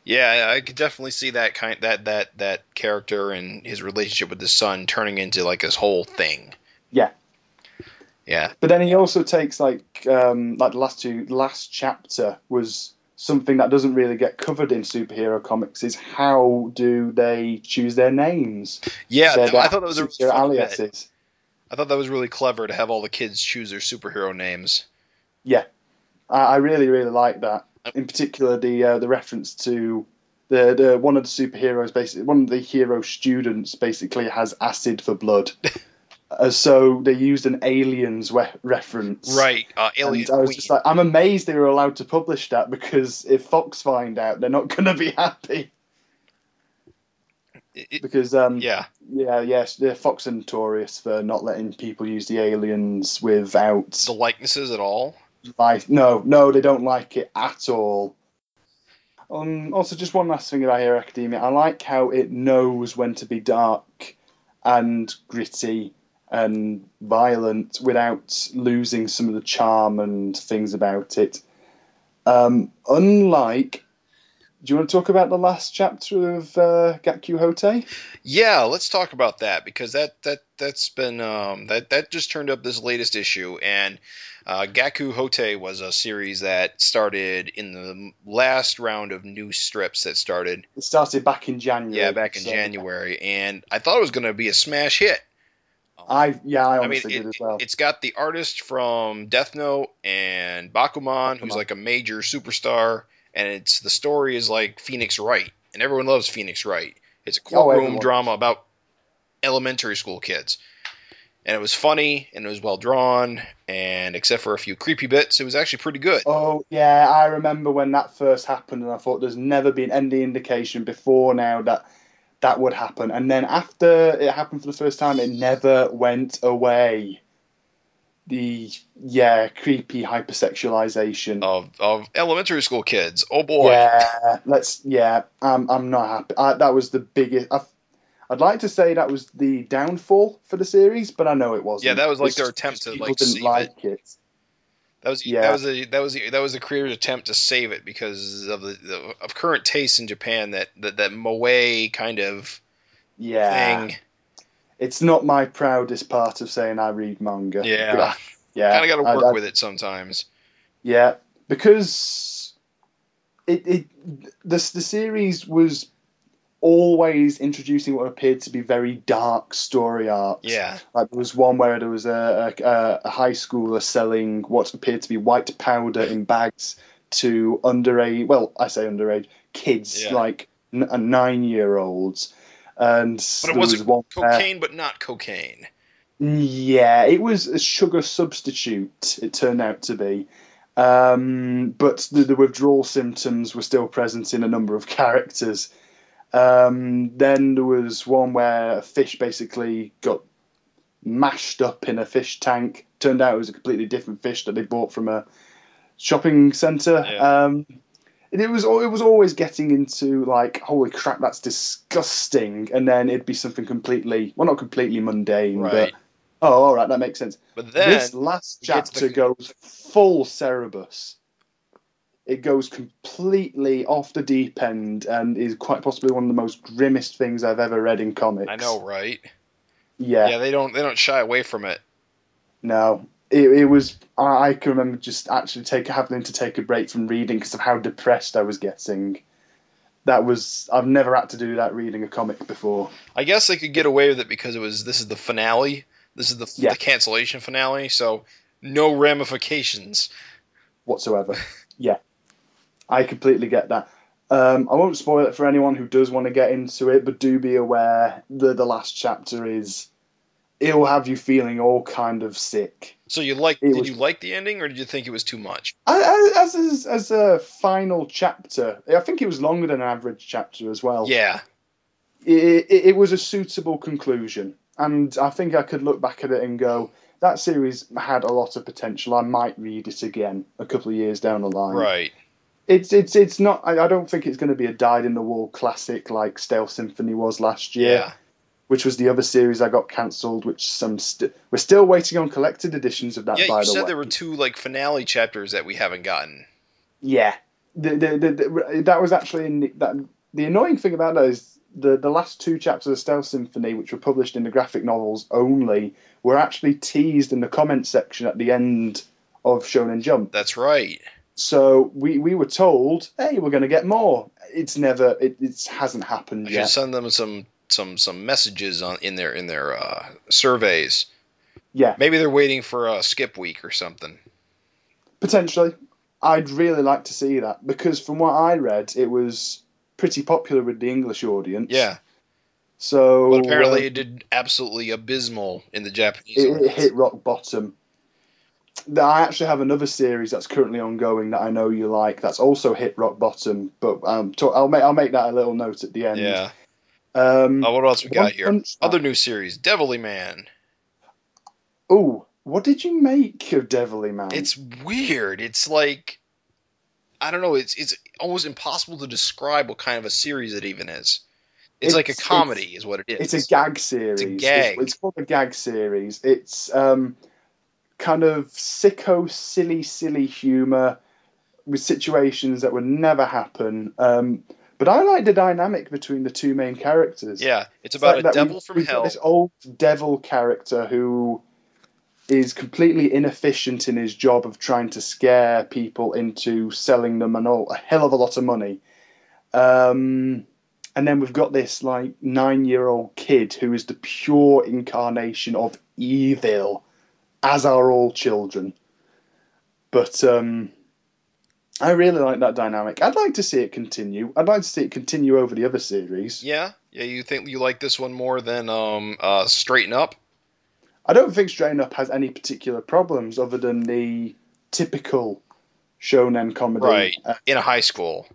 Yeah, I could definitely see that kind that that that character and his relationship with his son turning into like this whole thing. Yeah. Yeah. But then he also takes like um, like the last two last chapter was something that doesn't really get covered in superhero comics is how do they choose their names? Yeah, Their I thought that was a really funny bit. aliases. I thought that was really clever to have all the kids choose their superhero names. I, I really really like that. In particular, the uh, the reference to the, the one of the superheroes, basically one of the hero students, basically has acid for blood. *laughs* uh, so they used an aliens we- reference. Right. Uh, And Alien i was just like i'm amazed they were allowed to publish that because if Fox find out, they're not going to be happy. It- Because um, yeah. yeah, yes, they're Fox are notorious for not letting people use the aliens without The likenesses at all. Like no, no, they don't like it at all. Um, also, just one last thing about Hero Academia. I like how it knows when to be dark and gritty and violent without losing some of the charm and things about it. Um, unlike, do you want to talk about the last chapter of uh, Gakkyu Hotei? Yeah, let's talk about that because that that that's been um, that that just turned up this latest issue, and uh, Gakkyu Hotei was a series that started in the last round of new strips that started It started back in January. yeah back in so January, and I thought it was going to be a smash hit. I yeah, I I mean, it, did as well. it's got the artist from Death Note and Bakuman, who's like a major superstar, and it's the story is like Phoenix Wright, and everyone loves Phoenix Wright. It's a Oh, courtroom everyone. drama about elementary school kids, and it was funny and it was well drawn and except for a few creepy bits, it was actually pretty good. Oh yeah, I remember when that first happened, and I thought there's never been any indication before now that that would happen. And then after it happened for the first time, it never went away. The yeah, creepy hypersexualization. Of of elementary school kids. Oh boy. Yeah, let's. Yeah, I'm. I'm not happy. I, that was the biggest. i I'd like to say that was the downfall for the series, but I know it wasn't. Yeah, that was like It's their attempt to people like didn't save like it. it. That was Yeah. that was a that was a, that was the creator's attempt to save it because of the, the of current tastes in Japan that that that moe kind of Yeah, thing. it's not my proudest part of saying I read manga. Yeah. But, *laughs* yeah. *laughs* kind of got to I- work I- with it sometimes. Yeah, because it it the the series was always introducing what appeared to be very dark story arcs. Yeah, Like there was one where there was a, a, a high schooler selling what appeared to be white powder in bags to underage, well, I say underage kids, Yeah. like n- a nine-year-olds, and but it there was was one cocaine, but not cocaine. yeah, it was a sugar substitute. It turned out to be, um, but the, the withdrawal symptoms were still present in a number of *laughs* characters. Um, then there was one where a fish basically got mashed up in a fish tank. Turned out it was a completely different fish that they bought from a shopping centre. Yeah. Um, and it was it was always getting into like holy crap that's disgusting, and then it'd be something completely well not completely mundane, but oh all right that makes sense. But then this last chapter the- goes full Cerebus. It goes completely off the deep end and is quite possibly one of the most grimmest things I've ever read in comics. I know, right? Yeah. Yeah, they don't they don't shy away from it. No, it, it was. I I can remember just actually take having to take a break from reading because of how depressed I was getting. That was. I've never had to do that reading a comic before. I guess they could get away with it because it was this is the finale. This is the, Yeah. the cancellation finale, so no ramifications. whatsoever. *laughs* yeah, I completely get that. Um, I won't spoil it for anyone who does want to get into it, but do be aware that the last chapter is. It'll have you feeling all kind of sick. So you like It did was- you like the ending or did you think it was too much? I- I- As, as as a final chapter, I think it was longer than an average chapter as well. Yeah. it, it, it was a suitable conclusion, and I think I could look back at it and go, that series had a lot of potential. I might read it again a couple of years down the line. Right. It's it's it's not. I, I don't think it's going to be a dyed in the wool classic like Stealth Symphony was last year, Yeah. which was the other series I got cancelled. Which some st- we're still waiting on collected editions of that. Yeah, by you the said way, there were two like finale chapters that we haven't gotten. Yeah, the, the, the, that was actually in the, that. The annoying thing about that is the the last two chapters of Stealth Symphony, which were published in the graphic novels only, were actually teased in the comment section at the end of Shonen Jump. That's right. So we, we were told, hey, we're going to get more. It's never, it, it hasn't I happened should yet. send them some some some messages on in their in their uh, surveys. Yeah, Maybe they're waiting for a skip week or something. potentially. I'd really like to see that because from what I read, it was pretty popular with the English audience. Yeah. So But apparently uh, it did absolutely abysmal in the Japanese. it, it hit rock bottom. I actually have another series that's currently ongoing that I know you like. That's also hit rock bottom, but um, to, I'll make I'll make that a little note at the end. Yeah. Um, Oh, what else we got here? Other new series, Devilly Man. oh, what did you make of Devilly Man? It's weird. It's like I don't know. It's it's almost impossible to describe what kind of a series it even is. It's, like a comedy, is what it is. It's a gag series. gag. It's, called a gag series. It's um, kind of sicko, silly, silly humor with situations that would never happen. Um, but I like the dynamic between the two main characters. Yeah, it's It's about like a devil we've- from hell. This old devil character who is completely inefficient in his job of trying to scare people into selling them an all, a hell of a lot of money. Um, and then we've got this like nine-year-old kid who is the pure incarnation of evil, as are all children. But um, I really like that dynamic. I'd like to see it continue. I'd like to see it continue over the other series. Yeah, yeah. You think you like this one more than um uh Straighten Up? I don't think Straighten Up has any particular problems other than the typical shonen comedy. Right. Uh, in a high school.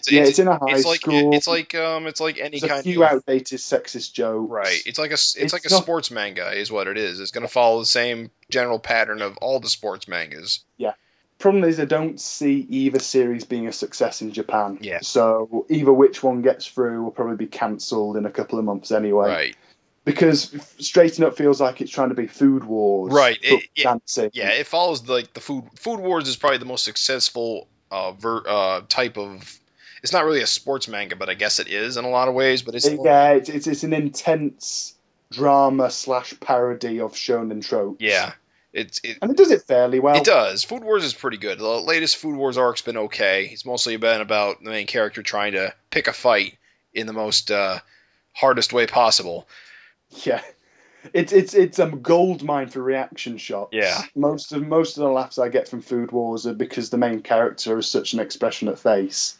It's, yeah, it's in a high it's like school. it's like um it's like any a kind few of outdated sexist jokes. right. It's like a it's, It's like a sports manga is what it is. It's going to follow the same general pattern of all the sports mangas. Yeah. Problem is, I don't see either series being a success in Japan. Yeah. So either which one gets through will probably be cancelled in a couple of months anyway. Right. Because Straighten Up feels like it's trying to be Food Wars. Right, it- it- dancing. Yeah, it follows like the food Food Wars is probably the most successful uh, ver, uh type of. It's not really a sports manga, but I guess it is in a lot of ways. But it's It- yeah, it's, it's it's an intense drama slash parody of shonen tropes. yeah, it's it. and it does it fairly well. It does. Food Wars is pretty good. The latest Food Wars arc's been okay. It's mostly been about the main character trying to pick a fight in the most uh, hardest way possible. Yeah, it's it's it's a gold mine for reaction shots. Yeah. most of most of the laughs I get from Food Wars are because the main character has such an expressionate face.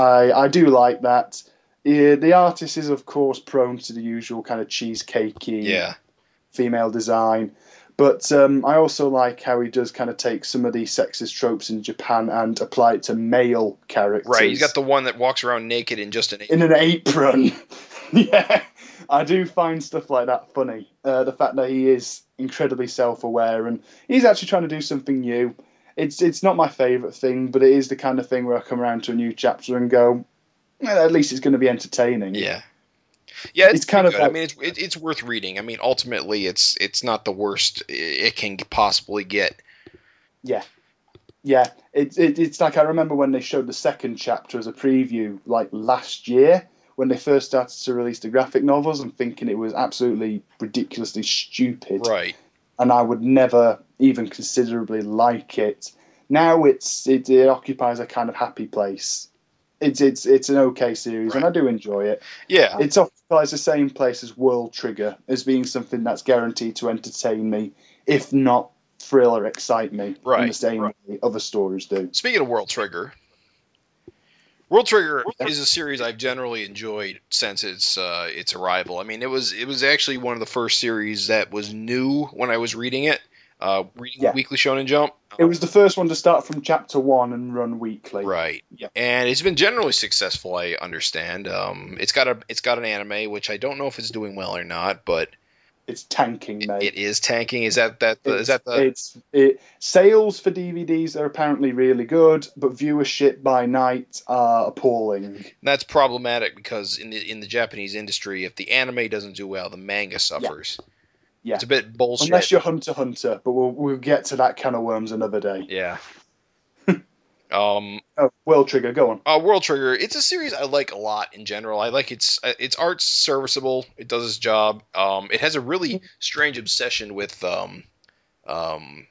I I do like that. Yeah, the artist is of course prone to the usual kind of cheesecakey Yeah, female design. But um, I also like how he does kind of take some of the sexist tropes in Japan and apply it to male characters. right. He's got the one that walks around naked in just an in an apron. *laughs* yeah, I do find stuff like that funny. Uh, the fact that he is incredibly self-aware and he's actually trying to do something new. It's it's not my favourite thing, but it is the kind of thing where I come around to a new chapter and go, well, at least it's going to be entertaining. Yeah. Yeah, it's, It's kind of good. I mean, it's it, it's worth reading. I mean, ultimately, it's it's not the worst it can possibly get. Yeah, yeah. It's it, it's like I remember when they showed the second chapter as a preview, like last year when they first started to release the graphic novels. I'm thinking it was absolutely ridiculously stupid. Right. And I would never even considerably like it. Now it's it, it occupies a kind of happy place. It's it's it's an okay series, and I do enjoy it. Yeah. It occupies the same place as World Trigger as being something that's guaranteed to entertain me, if not thrill or excite me in the same right. way other stories do. Speaking of World Trigger, World Trigger is a series I've generally enjoyed since its uh, its arrival. I mean, it was it was actually one of the first series that was new when I was reading it. Uh, reading Yeah. Weekly Shonen Jump. It was the first one to start from chapter one and run weekly. Right. Yeah. And it's been generally successful, I understand. Um, it's got a it's got an anime, which I don't know if it's doing well or not, but It's tanking, mate. it is tanking. Is that that the, is that the it's it sales for DVDs are apparently really good, but viewership by night are appalling. that's problematic because in the in the Japanese industry, if the anime doesn't do well, the manga suffers. Yeah. It's a bit bullshit. Unless you're Hunter Hunter, but we'll we'll get to that can of worms another day. Yeah. Um, Oh, World Trigger, go on. uh, World Trigger. It's a series I like a lot in general. I like its uh, its art's serviceable. It does its job. Um, it has a really strange obsession with um, um,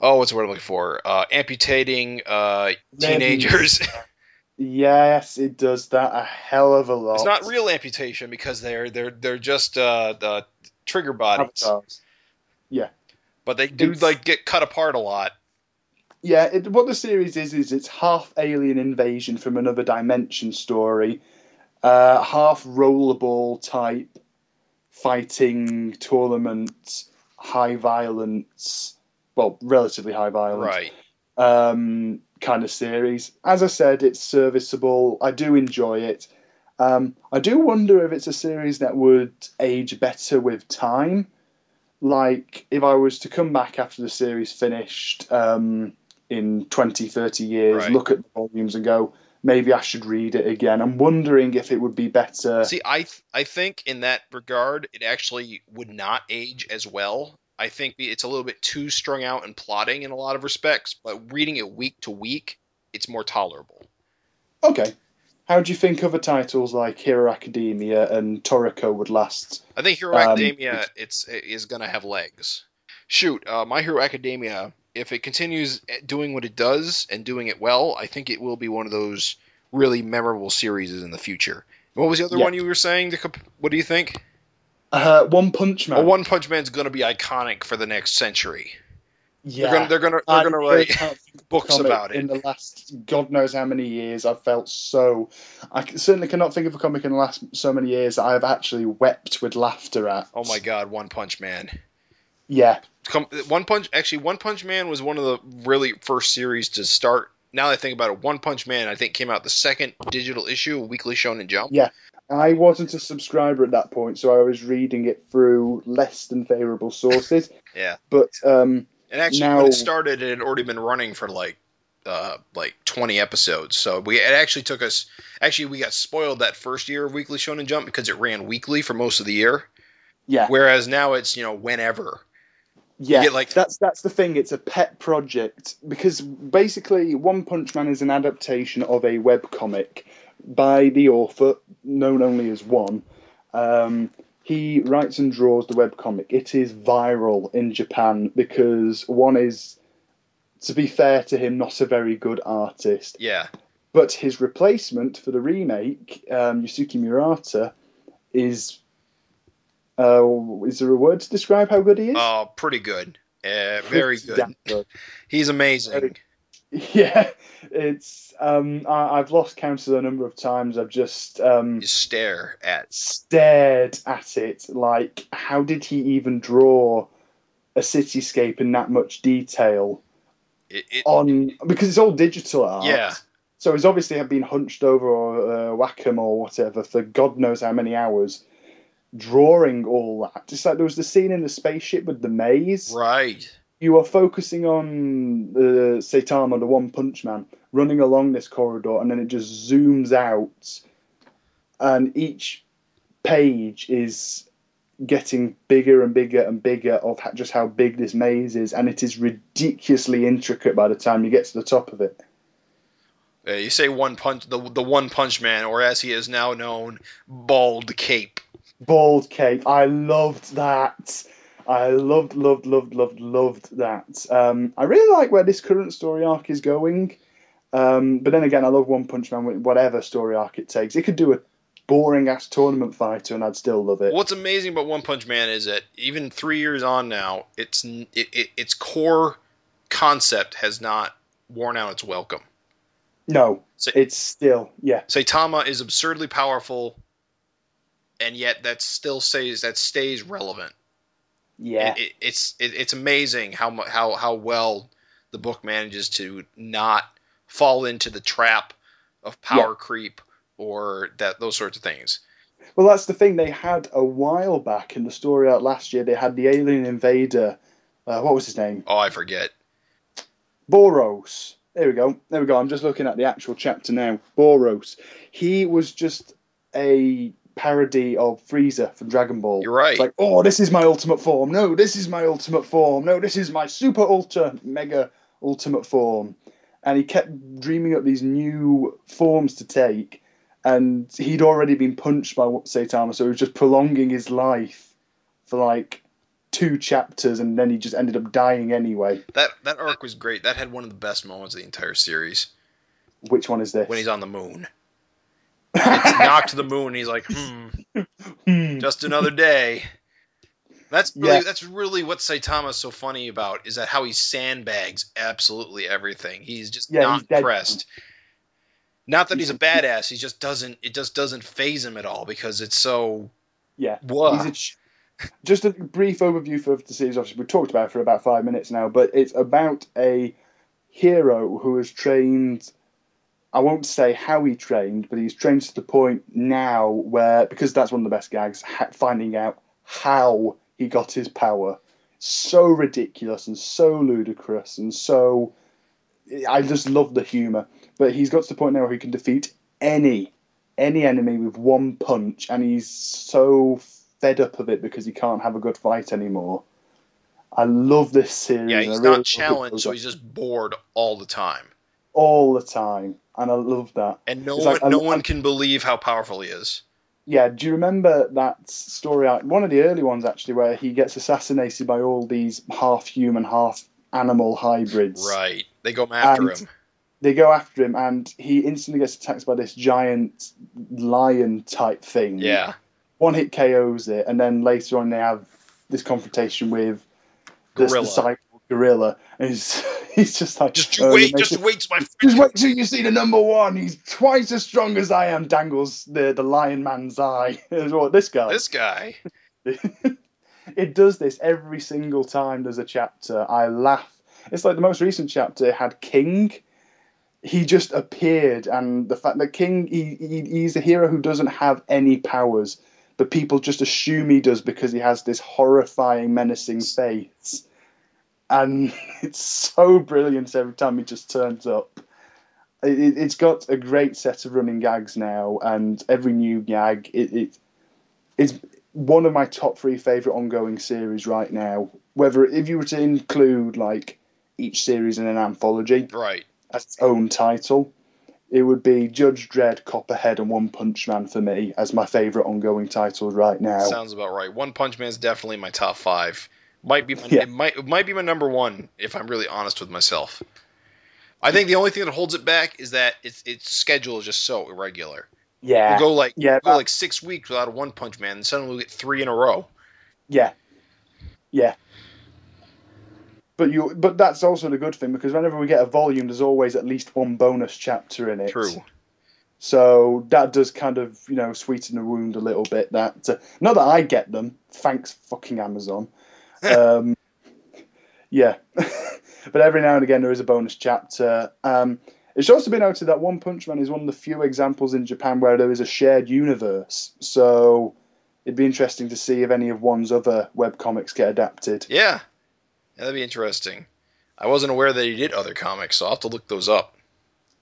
oh, what's the word I'm looking for? Uh, amputating uh, teenagers. *laughs* Yes, it does that a hell of a lot. it's not real amputation because they're they're they're just uh, the trigger bodies, Avatars. but they do It's- like get cut apart a lot. Yeah, it, what the series is is it's half alien invasion from another dimension story, uh, half rollerball type fighting tournament, high violence, well, relatively high violence, Right. um, kind of series. As I said, it's serviceable. I do enjoy it. Um, I do wonder if it's a series that would age better with time. Like, if I was to come back after the series finished um, in 20, 30 years, Right. look at the volumes and go, maybe I should read it again. I'm wondering if it would be better. See, I th- I think in that regard, it actually would not age as well. I think it's a little bit too strung out and plotting in a lot of respects, but reading it week to week, it's more tolerable. Okay. How do you think other titles like Hero Academia and Toriko would last? I think Hero Um, Academia it's is going to have legs. Shoot, uh, My Hero Academia, if it continues doing what it does and doing it well, I think it will be one of those really memorable series in the future. What was the other Yeah. one you were saying? To what do you think? Uh, One Punch Man. Well, One Punch Man's going to be iconic for the next century. Yeah, They're gonna they're gonna I really write can't think of a books about it. In the last God knows how many years, I've felt so. I certainly cannot think of a comic in the last so many years that I have actually wept with laughter at. Oh my God, One Punch Man. Yeah, Come, One Punch actually One Punch Man was one of the really first series to start. Now that I think about it, One Punch Man I think came out the second digital issue of Weekly Shonen Jump. Yeah. I wasn't a subscriber at that point, so I was reading it through less than favourable sources. *laughs* Yeah. But um, And actually, Now- when it started, it had already been running for like uh, like 20 episodes. So we it actually took us. Actually, we got spoiled that first year of Weekly Shonen Jump because it ran weekly for most of the year. yeah, Whereas now it's you know whenever. Yeah, like- that's that's the thing. It's a pet project because basically, One Punch Man is an adaptation of a web comic by the author, known only as One. Um, he writes and draws the web comic. It is viral in Japan because One is, to be fair to him, not a very good artist. Yeah. But his replacement for the remake, um, Yusuke Murata, is. Uh, is there a word to describe how good he is? Oh, pretty good. Uh, very *laughs* good. good. He's amazing. *laughs* Yeah, it's. Um, I, I've lost count of the number of times I've just um, You stare at. stared at it. Like, how did he even draw a cityscape in that much detail It, it, on? Because it's all digital art. Yeah. So he's obviously have been hunched over or uh, or whatever for God knows how many hours, drawing all that. Just like there was the scene in the spaceship with the maze. right. You are focusing on the Saitama, the One Punch Man, running along this corridor, and then it just zooms out, and each page is getting bigger and bigger and bigger of just how big this maze is, and it is ridiculously intricate by the time you get to the top of it. Uh, you say one punch, the the one punch man, or as he is now known, bald cape. Bald Cape. I loved that. I loved, loved, loved, loved, loved that. Um, I really like where this current story arc is going. Um, but then again, I love One Punch Man with whatever story arc it takes. It could do a boring ass tournament fighter, and I'd still love it. What's amazing about One Punch Man is that even three years on now, its it, it, its core concept has not worn out its welcome. No, So- it's still yeah, Saitama is absurdly powerful, and yet that still stays that stays relevant. yeah, It, it, it's it, it's amazing how how how well the book manages to not fall into the trap of power creep or that those sorts of things. Well, that's the thing. They had a while back in the story out last year. They had the alien invader. Uh, what was his name? Oh, I forget. Boros. There we go. There we go. I'm just looking at the actual chapter now. Boros. He was just a parody of Frieza from Dragon Ball. You're right. It's like, oh, this is my ultimate form. No, this is my ultimate form. No, this is my super ultra mega ultimate form. And he kept dreaming up these new forms to take. And he'd already been punched by Saitama, so he was just prolonging his life for like two chapters, and then he just ended up dying anyway. That that arc was great. That had one of the best moments of the entire series Which one is this? when he's on the moon. It's knocked to the moon. He's like, hmm, Hmm. just another day. That's really Yeah. that's really what Saitama's so funny about is that how he sandbags absolutely everything. He's just Yeah, not he's dead. impressed. Not that he's a badass. He just doesn't. It just doesn't phase him at all because it's so. Yeah. Whoa. He's a ch- just a brief overview for the series. Obviously, we've talked about it for about five minutes now, but it's about a hero who has trained. I won't say how he trained, but he's trained to the point now where, because that's one of the best gags, ha- finding out how he got his power. So ridiculous and so ludicrous and so. I just love the humour. But he's got to the point now where he can defeat any any enemy with one punch, and he's so fed up of it because he can't have a good fight anymore. I love this series. Yeah, he's really not challenged, so he's just bored all the time, all the time, and I love that. and no It's one like, I- no one can believe how powerful he is. Yeah, do you remember that story? One of the early ones actually, where he gets assassinated by all these half human, half animal hybrids. Right? They go after And- him. They go after him, and he instantly gets attacked by this giant lion type thing. Yeah. one hit KOs it, and then later on they have this confrontation with the, the Gorilla. and he's *laughs* he's just like Just you "Oh, wait, just wait till my Just wait till you see the number one. He's twice as strong as I am. Dangles the the lion man's eye. *laughs* What this guy. This guy. *laughs* it does this every single time there's a chapter. I laugh. It's like the most recent chapter had King. He just appeared, and the fact that King, he, he, he's a hero who doesn't have any powers, but people just assume he does because he has this horrifying, menacing face. And *laughs* it's so brilliant every time he just turns up. It, it's got a great set of running gags now, and every new gag, it, it it's one of my top three favorite ongoing series right now. Whether if you were to include like each series in an anthology Right. as its own title, it would be Judge Dredd, Copperhead, and One Punch Man for me as my favorite ongoing titles right now. Sounds about right. One Punch Man is definitely my top five. Might be my, Yeah. it might it might be my number one if I'm really honest with myself. I think the only thing that holds it back is that its its schedule is just so irregular. yeah, We'll go like yeah, go like six weeks without a One Punch Man, and suddenly we get three in a row. yeah, yeah. But you, but that's also the good thing because whenever we get a volume, there's always at least one bonus chapter in it. True. So that does kind of, you know, sweeten the wound a little bit. That uh, not that I get them, thanks fucking Amazon. Um, yeah, *laughs* but every now and again there is a bonus chapter. Um, it's also been noted that One Punch Man is one of the few examples in Japan where there is a shared universe. So it'd be interesting to see if any of one's other webcomics get adapted. Yeah. yeah, that'd be interesting. I wasn't aware that he did other comics, so I'll have to look those up.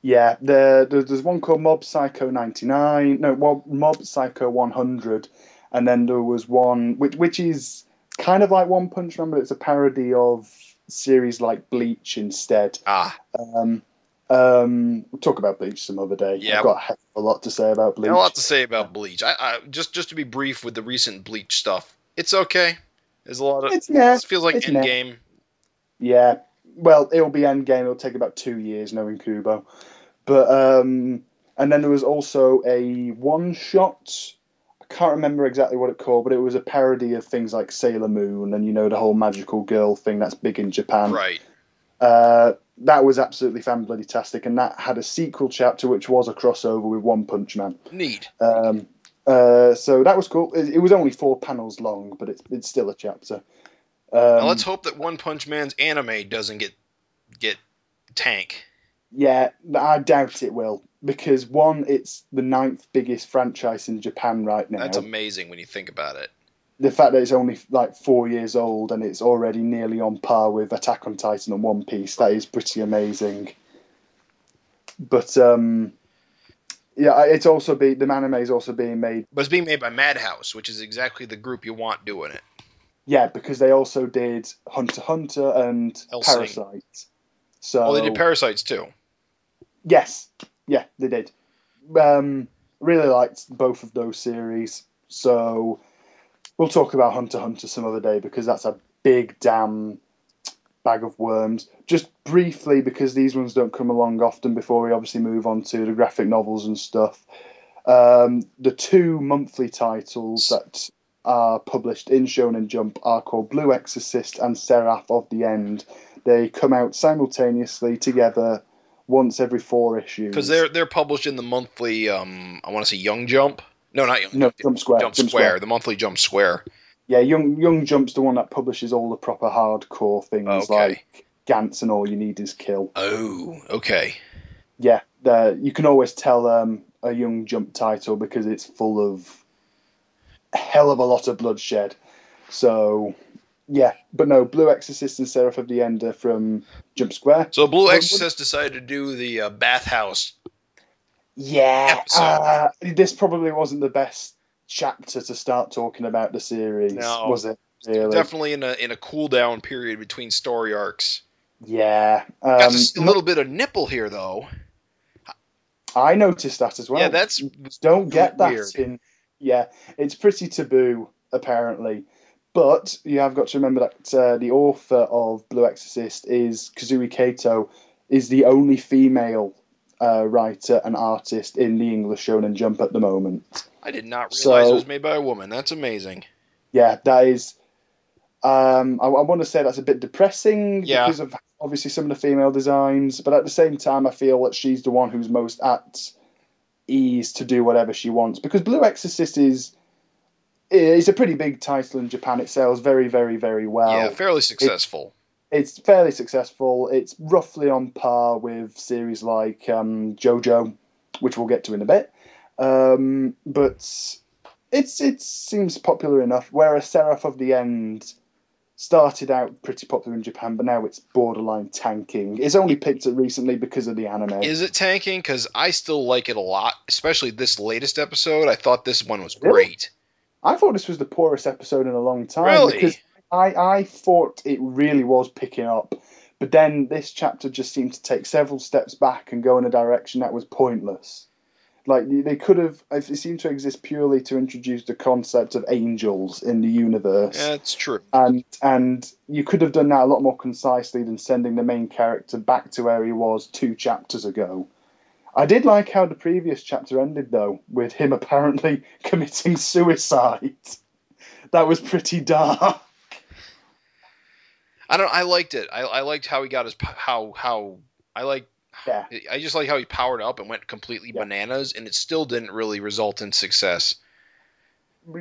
Yeah, there, there- there's one called Mob Psycho 99, no, Mob, Mob Psycho 100, and then there was one which which is kind of like One Punch Man, but it's a parody of series like Bleach instead. Ah, Um, um, we'll talk about Bleach some other day. Yeah. I've got a heck of a lot to say about Bleach. a lot to say about Bleach. I, I just just to be brief with the recent Bleach stuff. It's okay. There's a lot of. It's meh. It feels like It's. Endgame. Yeah, well, it'll be Endgame. It'll take about two years knowing Kubo, but um, and then there was also a one shot. I can't remember exactly what it called, but it was a parody of things like Sailor Moon and you know the whole magical girl thing that's big in Japan. Right. Uh, that was absolutely fan bloody tastic, and that had a sequel chapter which was a crossover with One Punch Man. Neat. Um, uh, so that was cool. It, it was only four panels long, but it's it's still a chapter. Um, Now let's hope that One Punch Man's anime doesn't get get tank. Yeah, I doubt it will because one, it's the ninth biggest franchise in Japan right now. That's amazing when you think about it. the fact that it's only like four years old and it's already nearly on par with Attack on Titan and One Piece, that is pretty amazing. But um, yeah, it's also be the anime is also being made. But it's being made by Madhouse, which is exactly the group you want doing it. Yeah, because they also did Hunter Hunter and Hellsing. Parasyte. So Oh, they did Parasytes too. Yes, yeah, they did. Um, really liked both of those series. So we'll talk about Hunter Hunter some other day because that's a big damn bag of worms. Just briefly, because these ones don't come along often before we obviously move on to the graphic novels and stuff. Um, the two monthly titles that are published in Shonen Jump are called Blue Exorcist and Seraph of the End. They come out simultaneously together once every four issues. Because they're they're published in the monthly. Um, I want to say Young Jump. No, not Young. no Jump Square. Jump, Square, The monthly Jump Square. Yeah, Young Young Jump's the one that publishes all the proper hardcore things Okay. like Gantz and All You Need Is Kill. Oh, okay. Yeah, the- you can always tell um, a Young Jump title because it's full of a hell of a lot of bloodshed. So, yeah, but no, Blue Exorcist and Seraph of the End are from Jump Square. So Blue Exorcist decided to do the uh, bathhouse. Yeah, uh, this probably wasn't the best chapter to start talking about the series, No. was it? Really? Definitely in a in a cool down period between story arcs. Yeah. Got Um, see a little bit of nipple here though. I noticed that as well. yeah, that's don't get that weird. in. Yeah, it's pretty taboo apparently, but you have got to remember that uh, the author of Blue Exorcist is Kazue Kato, is the only female uh, writer and artist in the English Shonen Jump at the moment. I did not realize So- it was made by a woman. That's amazing. Yeah, that is. Um, I, I want to say that's a bit depressing Yeah. because of obviously some of the female designs, but at the same time, I feel that she's the one who's most at ease to do whatever she wants because Blue Exorcist is is a pretty big title in Japan. It sells very, very, very well. yeah, fairly successful. it's fairly successful. It's roughly on par with series like um, JoJo, which we'll get to in a bit. Um, but it's it seems popular enough. Whereas Seraph of the End started out pretty popular in Japan, but now it's borderline tanking. It's only picked up recently because of the anime. Is it tanking? Because I still like it a lot, especially this latest episode. I thought this one was Really? great. I thought this was the poorest episode in a long time Really? because I, I thought it really was picking up. But then this chapter just seemed to take several steps back and go in a direction that was pointless. Like they could have, it seemed to exist purely to introduce the concept of angels in the universe, Yeah, it's true. and and you could have done that a lot more concisely than sending the main character back to where he was two chapters ago. I did like how the previous chapter ended though, with him apparently *laughs* committing suicide. That was pretty dark. I don't. I liked it. I, I liked how he got his how how I like. Yeah. I just like how he powered up and went completely Yeah. bananas, and it still didn't really result in success.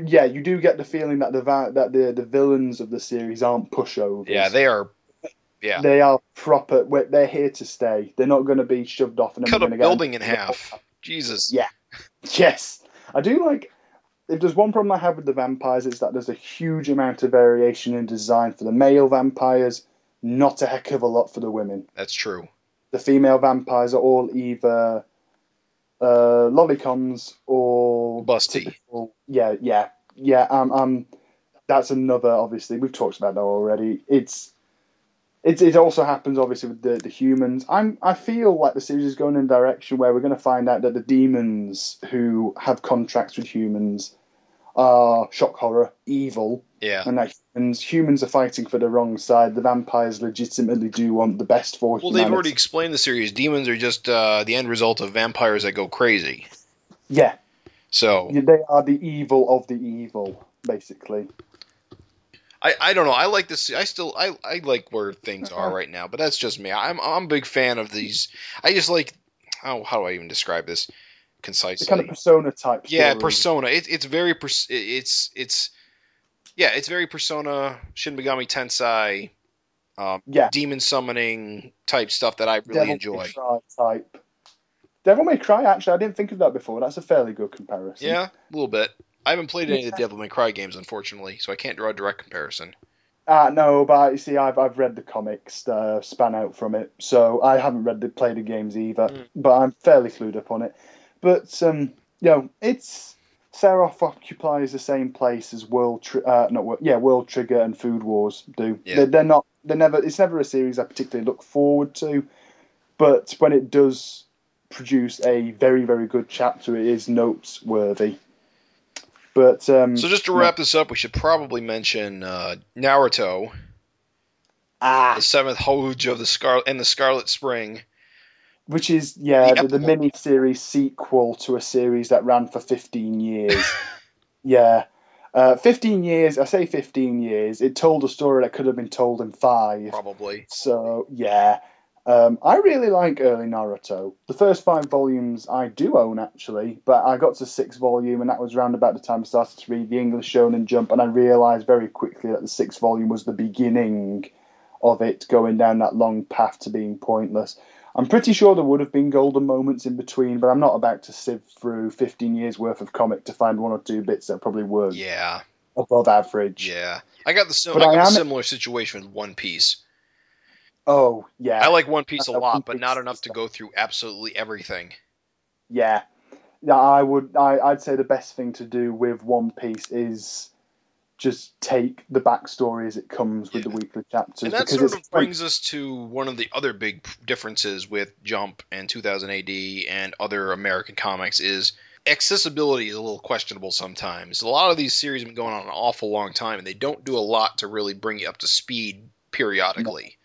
Yeah, you do get the feeling that the that the the villains of the series aren't pushovers. Yeah, they are. Yeah, they are proper. They're here to stay. They're not going to be shoved off and cut a building in half. Jesus. Yeah. *laughs* Yes, I do like. If there's one problem I have with the vampires, it's that there's a huge amount of variation in design for the male vampires, not a heck of a lot for the women. That's true. The female vampires are all either uh, lollicons or Busty. typical- Yeah, yeah, yeah. Um, um, that's another. Obviously, we've talked about that already. It's. It, it also happens obviously with the, the humans. I'm I feel like the series is going in a direction where we're going to find out that the demons who have contracts with humans are shock horror evil, Yeah. and that humans humans are fighting for the wrong side. The vampires legitimately do want the best for Well, humanity. they've already explained the series. Demons are just uh, the end result of vampires that go crazy. yeah, So they are the evil of the evil, basically. I, I don't know. I like this. I still I, I like where things are Uh-huh. right now, but that's just me. I'm I'm a big fan of these. I just like how how do I even describe this The concisely? kind of persona type. yeah, story. persona. It, it's very pers- it's it's yeah, it's very persona Shin Megami Tensei, um, Yeah. demon summoning type stuff that I really Devil enjoy. May Cry type. Devil May Cry, actually, I didn't think of that before. That's a fairly good comparison. Yeah, a little bit. I haven't played any of the Devil May Cry games, unfortunately, so I can't draw a direct comparison. Uh, no, but you see, I've I've read the comics uh, span out from it, so I haven't read the played the games either. Mm. But I'm fairly clued up on it. But um, you know, it's Seraph occupies the same place as World, Tri- uh, not World, yeah, World Trigger and Food Wars do. Yeah. They're, they're not. They're never. It's never a series I particularly look forward to. But when it does produce a very very good chapter, it is noteworthy. But um, So just to wrap this up, we should probably mention uh, Naruto, ah, the seventh Hokage the Scar and the Scarlet Spring. which is yeah The the, the mini series sequel to a series that ran for 15 years. *laughs* Yeah. Uh, 15 years i say 15 years. It told a story that could have been told in five. Probably. so yeah um, i really like early naruto the first five volumes i do own actually but i got to sixth volume and that was around about the time i started to read the english shonen jump and i realized very quickly that the sixth volume was the beginning of it going down that long path to being pointless I'm pretty sure there would have been golden moments in between, but I'm not about to sift through 15 years worth of comic to find one or two bits that probably were Yeah, above average. yeah. I got the sim- But I got I am- similar situation with One Piece. Oh, yeah. I like One Piece a lot, but not enough to go through absolutely everything. Yeah. Yeah, I would I, I'd say the best thing to do with One Piece is just take the backstory as it comes with Yeah. the weekly chapters And that sort of brings us to one of the other big differences with Jump and 2000 AD and other American comics is accessibility is a little questionable sometimes. A lot of these series have been going on an awful long time, and they don't do a lot to really bring you up to speed periodically.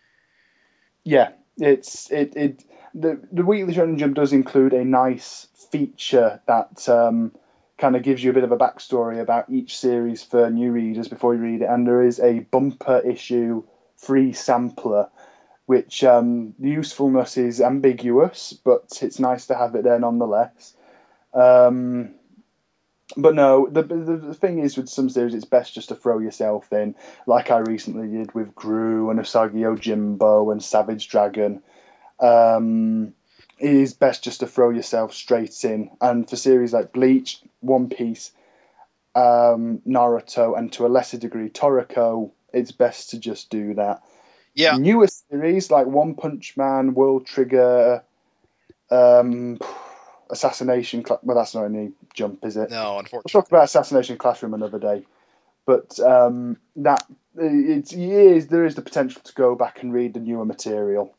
Yeah, it's it it the the Weekly Jump does include a nice feature that um, kind of gives you a bit of a backstory about each series for new readers before you read it. And there is a bumper issue free sampler, which um, the usefulness is ambiguous, but it's nice to have it there nonetheless. Um, but no, the, the, the thing is with some series, it's best just to throw yourself in, like I recently did with Groo and Usagi Yojimbo and Savage Dragon. Um, it is best just to throw yourself straight in. And for series like Bleach, One Piece, um, Naruto, and to a lesser degree Toriko, it's best to just do that. Yeah. Newer series like One Punch Man, World Trigger, um, Assassination. Cl- well, that's not any jump, is it? No, We'll unfortunately. talk about Assassination Classroom another day. But um, that it's years. There is the potential to go back and read the newer material.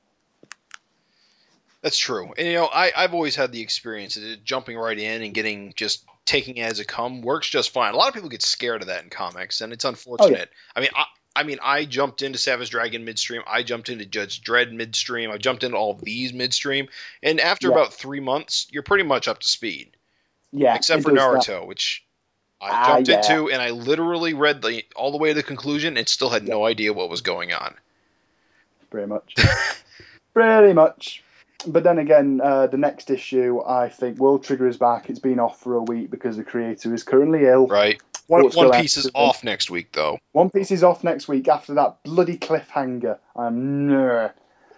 That's true. And you know, I, I've always had the experience of jumping right in and getting just taking it as it come works just fine. A lot of people get scared of that in comics, and it's unfortunate. I mean, I, I mean, I jumped into Savage Dragon midstream. I jumped into Judge Dredd midstream. I jumped into all these midstream, and after Yeah. about three months, you're pretty much up to speed, Yeah, except for. Naruto, which I Ah, jumped yeah. into, and I literally read the all the way to the conclusion, and still had no idea what was going on. pretty much. *laughs* pretty much. But then again, uh, the next issue, I think World Trigger is back. It's been off for a week because the creator is currently ill. Right. One, One Piece is off next week, though. One Piece is off next week after that bloody cliffhanger. I'm nah.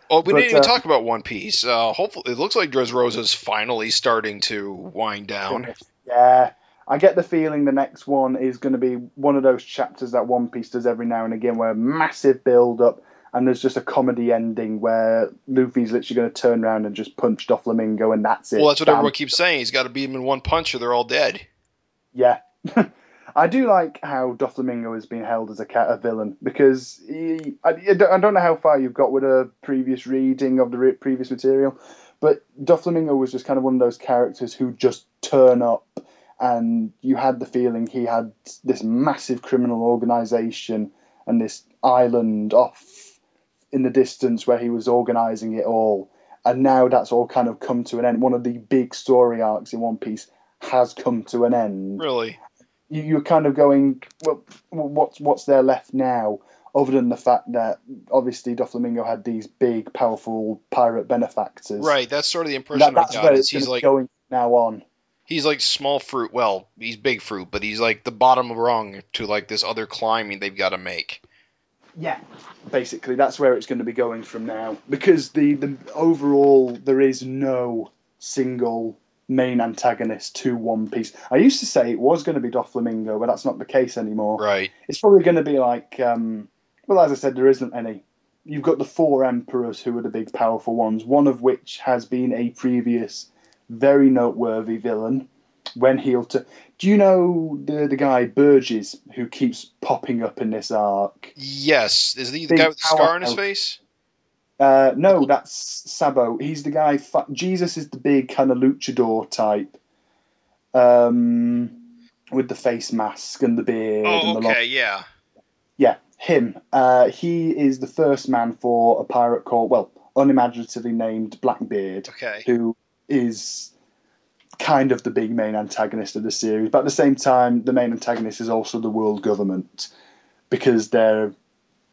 Oh, we But, didn't even uh, talk about One Piece. Uh, hopefully, it looks like Dressrosa's finally starting to wind down. Yeah. I get the feeling the next one is going to be one of those chapters that One Piece does every now and again, where massive build up and there's just a comedy ending where Luffy's literally going to turn around and just punch Doflamingo and that's it. Well, that's what Bam. everyone keeps saying. He's got to beat him in one punch, or they're all dead. Yeah. *laughs* I do like how Doflamingo has been held as a, ca- a villain because he, I, I don't know how far you've got with a previous reading of the re- previous material, but Doflamingo was just kind of one of those characters who just turn up and you had the feeling he had this massive criminal organization and this island off in the distance where he was organizing it all. And now that's all kind of come to an end. One of the big story arcs in One Piece has come to an end Really? You, you're kind of going, well, what's what's there left now, other than the fact that obviously Doflamingo had these big, powerful pirate benefactors. Right. That's sort of the impression That, that's I where got. Is it's he's gonna like going now on. he's like small fruit. Well, he's big fruit, but he's like the bottom rung to like this other climbing they've got to make. Yeah. Basically, that's where it's going to be going from now because the the overall there is no single main antagonist to One Piece. I used to say it was going to be Doflamingo, but that's not the case anymore. Right. It's probably going to be like, um, well, as I said, there isn't any. You've got the four emperors who are the big, powerful ones. One of which has been a previous, very noteworthy villain. When he'll to, do you know the the guy Burgess who keeps popping up in this arc? Yes. Is he the Big guy with the scar on his face? Uh, no, that's Sabo. He's the guy. Fu- Jesus is the big kind of luchador type, um, with the face mask and the beard. and Oh, the long okay. Yeah. Yeah, him. Uh, he is the first man for a pirate called, well, unimaginatively named Blackbeard, Okay. who is kind of the big main antagonist of the series. But at the same time, the main antagonist is also the world government because they're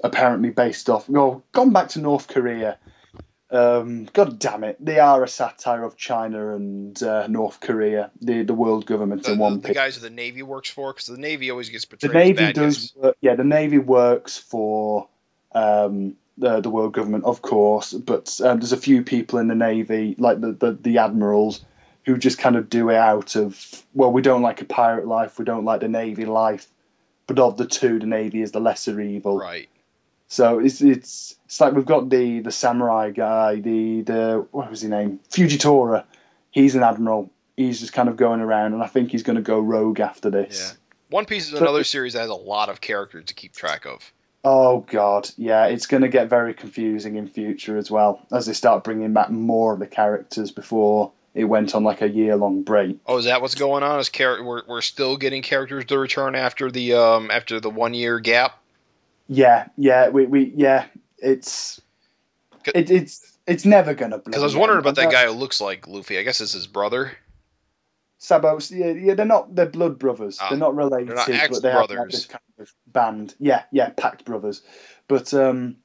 apparently based off, well, gone back to North Korea. Um, God damn it, they are a satire of China and uh, North Korea, the the world government The, in one the piece. guys that the Navy works for, because the Navy always gets The portrayed as Navy does, work, yeah. The Navy works for um, the the world government, of course, but um, there's a few people in the Navy, like the, the the admirals, who just kind of do it out of well, we don't like a pirate life, we don't like the Navy life, but of the two, the Navy is the lesser evil. Right. So it's it's it's like we've got the the samurai guy, the the what was his name, Fujitora. He's an admiral. He's just kind of going around, and I think he's going to go rogue after this. Yeah. One Piece is So- another series that has a lot of characters to keep track of. Oh god, yeah, it's going to get very confusing in future as well as they start bringing back more of the characters before it went on like a year long break. Oh, is that what's going on? Is char- we're, we're still getting characters to return after the um after the one year gap? Yeah, yeah, we, we yeah, it's it, it's it's never to. Because I was wondering about that guy who looks like Luffy. I guess it's his brother. Sabos, yeah, yeah, they're not they're blood brothers. Ah, they're not related, they're not ex but they have like, brothers. this kind of band. Yeah, yeah, packed brothers. But um,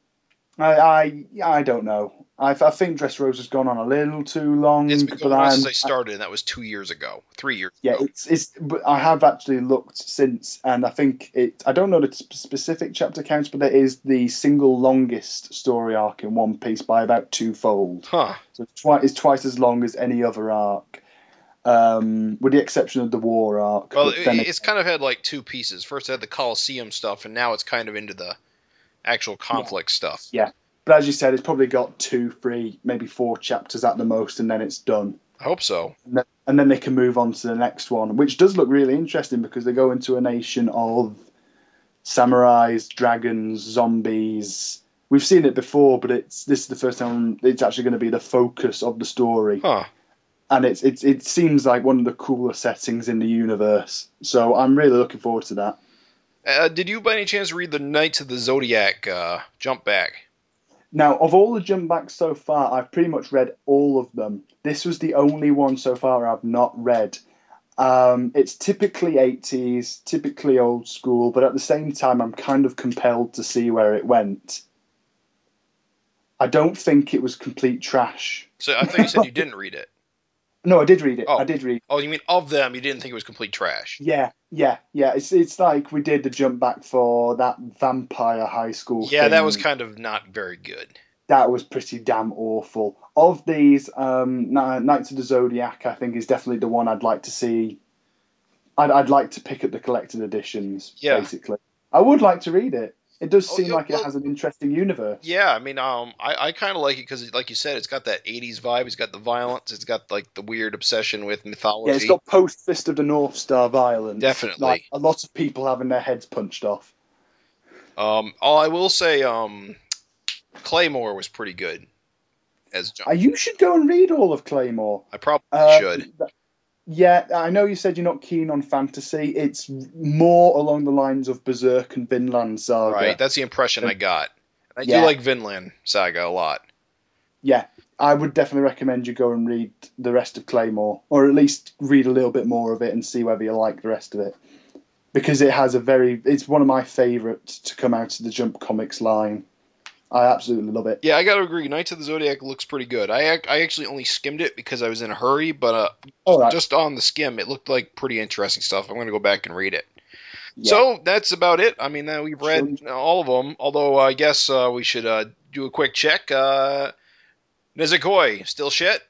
I I I don't know. I, I think Dressrosa has gone on a little too long. It's been but going on I'm, since I started, and that was two years ago, three years yeah, ago. it's it's. But I have actually looked since, and I think it. I don't know the specific chapter counts, but it is the single longest story arc in One Piece by about twofold. Huh. So it's twice, it's twice as long as any other arc, um, with the exception of the war arc. Well, it, it's kind of had like two pieces. First, it had the Coliseum stuff, and now it's kind of into the actual conflict stuff. Yeah. But as you said, it's probably got two, three, maybe four chapters at the most, and then it's done. I hope so. And then, and then they can move on to the next one, which does look really interesting because they go into a nation of samurais, dragons, zombies. We've seen it before, but it's this is the first time it's actually going to be the focus of the story, Huh. and it's it's it seems like one of the cooler settings in the universe. So I'm really looking forward to that. Uh, did you, by any chance, read the Knights of the Zodiac uh, Jump Back? Now, of all the jump backs so far, I've pretty much read all of them. This was the only one so far I've not read. Um, it's typically 80s, typically old school, but at the same time, I'm kind of compelled to see where it went. I don't think it was complete trash. So I thought you said you *laughs* didn't read it. No, I did read it. Oh. I did read. Oh, you mean of them? You didn't think it was complete trash? Yeah, yeah, yeah. It's it's like we did the jump back for that vampire high school. Yeah, that was kind of not very good. that was pretty damn awful. Of these, um, Knights of the Zodiac, I think is definitely the one I'd like to see. I'd, I'd like to pick up the collected editions. Yeah. basically, I would like to read it. It does Oh, seem yeah, like well- it has an interesting universe. Yeah, I mean, um, I, I kind of like it because, like you said, it's got that '80s vibe. It's got the violence. It's got like the weird obsession with mythology. Yeah, it's got post Fist of the North Star violence. Definitely. like a lot of people having their heads punched off. Um, all I will say, um, Claymore was pretty good as John. Uh, you should go and read all of Claymore. I probably Uh, should. th- Yeah, I know you said you're not keen on fantasy. It's more along the lines of Berserk and Vinland Saga. Right, that's the impression I got. I Yeah. do like Vinland Saga a lot. Yeah, I would definitely recommend you go and read the rest of Claymore, or at least read a little bit more of it and see whether you like the rest of it. Because it has a very, it's one of my favourites to come out of the Jump Comics line. I absolutely love it. Yeah, I gotta agree. Knights of the Zodiac looks pretty good. I ac- I actually only skimmed it because I was in a hurry, but uh, All right. just on the skim, it looked like pretty interesting stuff. I'm gonna go back and read it. Yeah. So that's about it. I mean, uh, we've read Sure. all of them. Although I guess uh, we should uh, do a quick check. Uh, Nisekoi, still shit.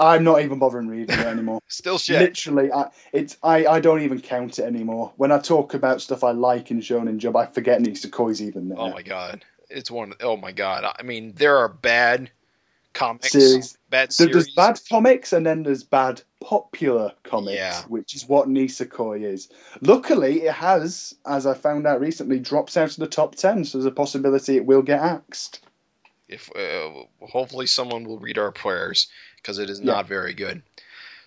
I'm not even bothering reading it anymore. *laughs* Still shit. Literally, I, it's I, I don't even count it anymore. When I talk about stuff I like in Shonen Jump, I forget Nisekoi's even there. Oh my god, it's one. Oh my god. I mean, there are bad comics, Series. bad series. There's bad comics and then there's bad popular comics, Yeah. which is what Nisekoi is. Luckily, it has, as I found out recently, drops out of the top 10, so there's a possibility it will get axed. if uh, hopefully someone will read our prayers because it is Yeah. not very good.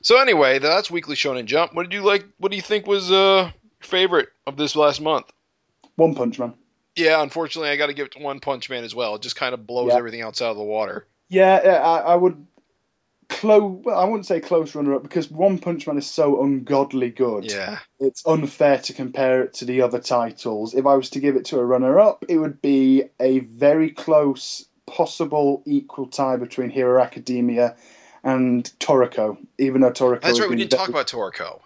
So anyway, that's Weekly Shonen Jump. What did you like? What do you think was uh, your favorite of this last month? One Punch Man. Yeah, unfortunately, I got to give it to One Punch Man as well. It just kind of blows Yeah. everything else out of the water. Yeah, yeah, I, I would. Close, well, I wouldn't say close runner up because One Punch Man is so ungodly good. Yeah, It's unfair to compare it to the other titles. If I was to give it to a runner up, it would be a very close, possible equal tie between Hero Academia and Toriko. Even though Toriko. that's right. We didn't talk about Toriko.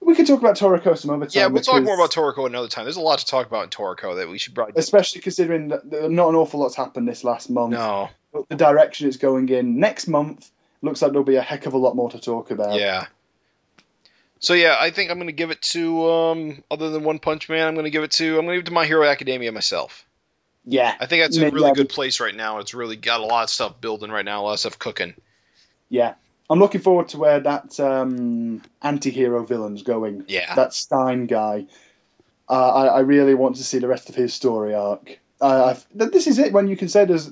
We could talk about Toriko some other time. Yeah, we'll talk more about Toriko another time. There's a lot to talk about in Toriko that we should probably. Especially considering that that not an awful lot's happened this last month. No. But the direction it's going in next month looks like there'll be a heck of a lot more to talk about. Yeah. So yeah, I think I'm going to give it to um, other than One Punch Man. I'm going to give it to I'm going to give it to My Hero Academia myself. Yeah. I think that's a really good place right now. It's really got a lot of stuff building right now, a lot of stuff cooking. Yeah. I'm looking forward to where that um, anti-hero villain's going. Yeah. That Stein guy. Uh, I, I really want to see the rest of his story arc. Uh, this is it when you can say there's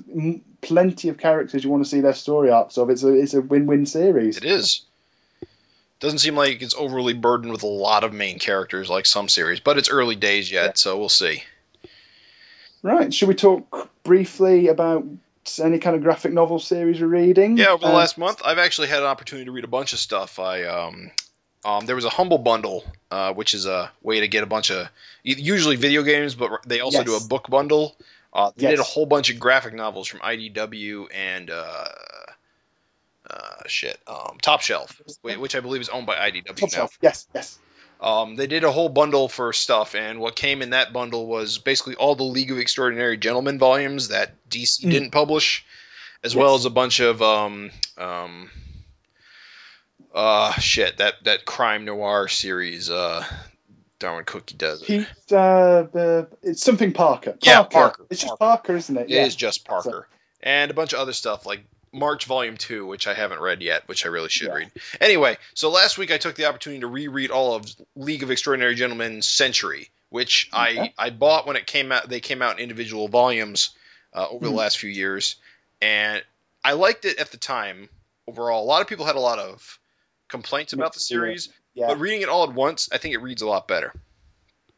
plenty of characters you want to see their story arcs of. It's a it's a win-win series. It is. Doesn't seem like it's overly burdened with a lot of main characters like some series, but it's early days yet, Yeah. so we'll see. Right. Should we talk briefly about any kind of graphic novel series you're reading? Yeah, over the Uh, last month, I've actually had an opportunity to read a bunch of stuff. I um, um, there was a humble bundle, uh, which is a way to get a bunch of usually video games, but they also do a book bundle. Uh, they did a whole bunch of graphic novels from IDW and uh, uh, shit, um, Top Shelf, which I believe is owned by IDW Top now. Shelf. Yes, yes. Um, they did a whole bundle for stuff, and what came in that bundle was basically all the League of Extraordinary Gentlemen volumes that DC Mm. didn't publish, as Yes. well as a bunch of um, um, uh, shit that that crime noir series. Uh, Darwyn Cooke does it. Pete, uh, the, it's something Parker. Yeah, Parker. It's just Parker. Parker, isn't it? It is just Parker, and a bunch of other stuff like March Volume Two, which I haven't read yet, which I really should Yeah. read. Anyway, so last week I took the opportunity to reread all of League of Extraordinary Gentlemen Century, which I Okay. I bought when it came out. They came out in individual volumes uh, over the Hmm. last few years, and I liked it at the time. Overall, a lot of people had a lot of complaints about the series, Yeah. but reading it all at once, I think it reads a lot better.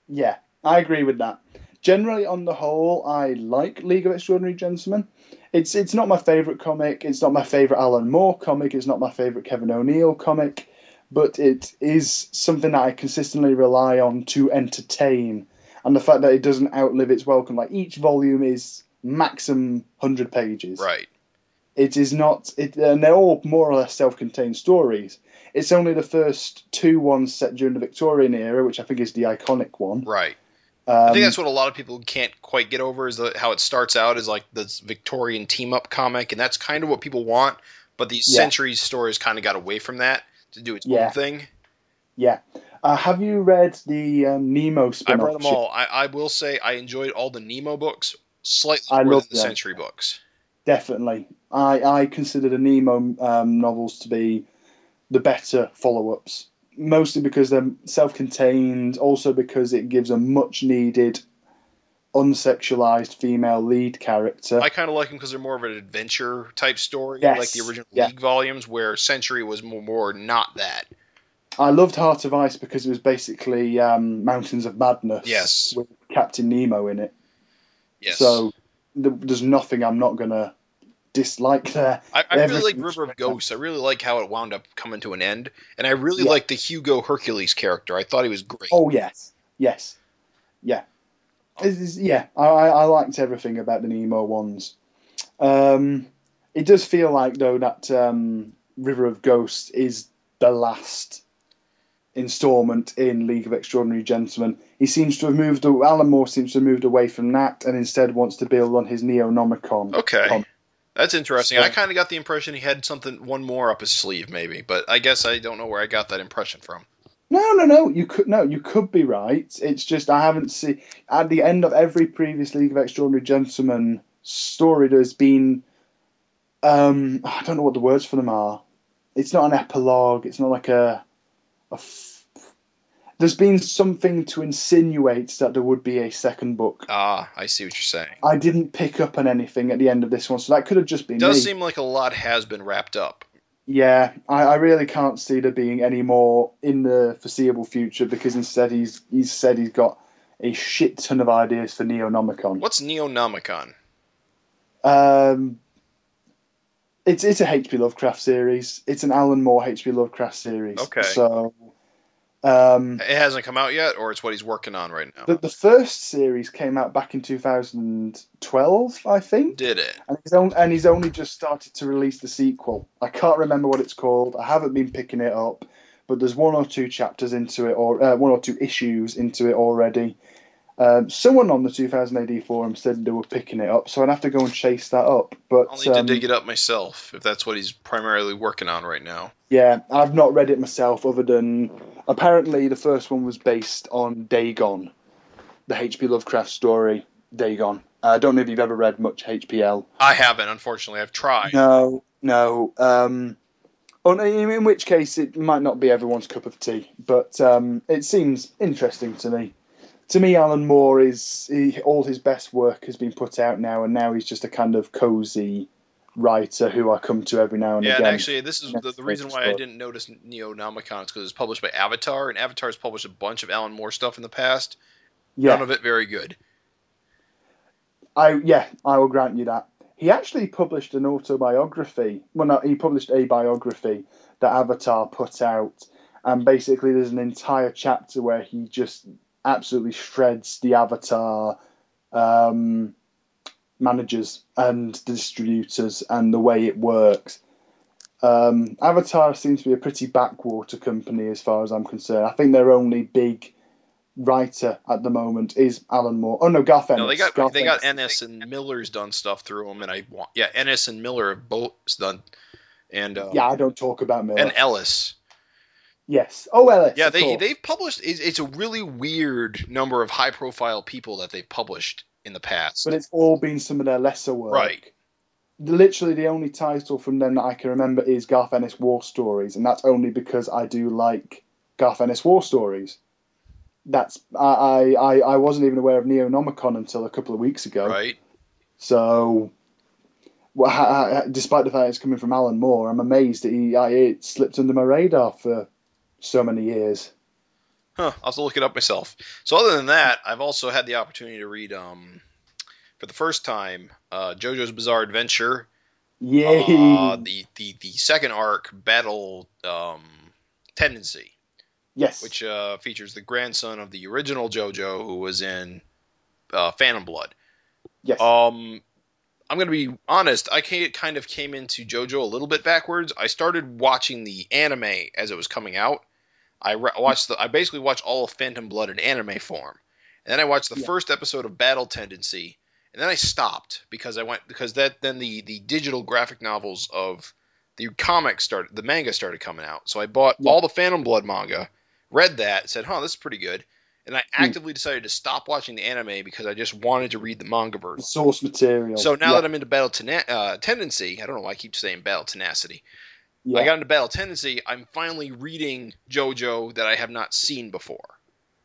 Yeah, I agree with that. Generally, on the whole, I like League of Extraordinary Gentlemen. It's it's not my favorite comic. It's not my favorite Alan Moore comic. It's not my favorite Kevin O'Neill comic, but it is something that I consistently rely on to entertain. And the fact that it doesn't outlive its welcome, like each volume is maximum hundred pages. Right. It is not, it, and they're all more or less self-contained stories. It's only the first two ones set during the Victorian era, which I think is the iconic one. Right. Um, I think that's what a lot of people can't quite get over is the, how it starts out as like this Victorian team up comic, and that's kind of what people want. But the Yeah. Centuries stories kind of got away from that to do its Yeah. own thing. Yeah. Uh, have you read the um, Nemo spin-off? read them all. I, I will say I enjoyed all the Nemo books slightly I more than the them. Century books. Definitely. I, I consider the Nemo um, novels to be the better follow-ups, mostly because they're self-contained, also because it gives a much-needed unsexualized female lead character. I kind of like them because they're more of an adventure type story, Yes. like the original Yeah. League volumes, where Century was more, more not that. I loved Heart of Ice because it was basically um, Mountains of Madness Yes. with Captain Nemo in it. Yes. So th- there's nothing I'm not going to dislike there. I, I really like River of. Ghosts. I really like how it wound up coming to an end, and I really Yeah. like the Hugo Hercules character. I thought he was great. Oh yes, yes, yeah, it's- yeah. I, I liked everything about the Nemo ones. Um, it does feel like though that um, River of Ghosts is the last installment in League of Extraordinary Gentlemen. He seems to have moved. Alan Moore seems to have moved away from that and instead wants to build on his Neonomicon. Okay. com- That's interesting. So- I kind of got the impression he had something, one more up his sleeve, maybe, but I guess I don't know where I got that impression from. No, no, no. You could no. You could be right. It's just I haven't seen at the end of every previous League of Extraordinary Gentlemen story. There's been um I don't know what the words for them are. It's not an epilogue. It's not like a a. There's been something to insinuate that there would be a second book. Ah, I see what you're saying. I didn't pick up on anything at the end of this one, so that could have just been It does me. seem like a lot has been wrapped up. Yeah, I, I really can't see there being any more in the foreseeable future because instead he's he's said he's got a shit ton of ideas for Neonomicon. What's Neonomicon? Um, it's it's a H.P. Lovecraft series. It's an Alan Moore H.P. Lovecraft series. Okay. So, um, It hasn't come out yet, or it's what he's working on right now. the the first series came out back in 2012, I think. Did it? And he's, on, and he's only just started to release the sequel. I can't remember what it's called. I haven't been picking it up, but there's one or two chapters into it, or uh, one or two issues into it already. Um, someone on the 2000 AD forum said they were picking it up, so I'd have to go and chase that up. But I'll need to um, dig it up myself if that's what he's primarily working on right now. yeah, I've not read it myself, other than apparently the first one was based on Dagon, the H.P. Lovecraft story Dagon. I don't know if you've ever read much HPL. I haven't, unfortunately. I've tried. No, no. Um, in which case, it might not be everyone's cup of tea, but um, it seems interesting to me. To me, Alan Moore is he, all his best work has been put out now, and now he's just a kind of cozy writer who I come to every now and Yeah, again. and actually, this is the, the reason why I didn't notice Neonomicon is because it's published by Avatar, and Avatar's published a bunch of Alan Moore stuff in the past. yeah, None of it very good. I yeah, I will grant you that he actually published an autobiography. Well, no, he published a biography that Avatar put out, and basically there's an entire chapter where he just absolutely shreds the Avatar um, managers and distributors and the way it works. Um, Avatar seems to be a pretty backwater company as far as I'm concerned. I think their only big writer at the moment is Alan Moore. Oh no, Garth Ennis. No, they got Garth they got Ennis. Ennis and Miller's done stuff through them, and I want yeah Ennis and Miller have both done, and uh, Yeah, I don't talk about Miller. and Ellis. Yes. Oh, Ellis. Yeah, they they've published. It's, it's a really weird number of high profile people that they've published in the past. But it's all been some of their lesser work. Right. Literally, the only title from them that I can remember is Garth Ennis War Stories, and that's only because I do like Garth Ennis War Stories. That's I I, I wasn't even aware of Neonomicon until a couple of weeks ago. Right. So, well, ha- ha- despite the fact it's coming from Alan Moore, I'm amazed that he I, it slipped under my radar for so many years. Huh. I'll have to look it up myself. So other than that, I've also had the opportunity to read um for the first time uh, JoJo's Bizarre Adventure. Yay! Uh, the, the the second arc, Battle um, Tendency. yes. which uh, features the grandson of the original JoJo who was in uh, Phantom Blood. yes. Um, I'm gonna be honest. I kind of came into JoJo a little bit backwards. I started watching the anime as it was coming out. I re- watched the. I basically watched all of Phantom Blood in anime form, and then I watched the Yeah. first episode of Battle Tendency, and then I stopped because I went because that then the the digital graphic novels of the comics started the manga started coming out. So I bought Yeah. all the Phantom Blood manga, read that, said, "Huh, this is pretty good." And I Hmm. actively decided to stop watching the anime because I just wanted to read the manga version. source material. So now yeah, that I'm into Battle Tena- uh, Tendency, I don't know why I keep saying Battle Tenacity. Yeah. I got into Battle Tendency. I'm finally reading JoJo that I have not seen before,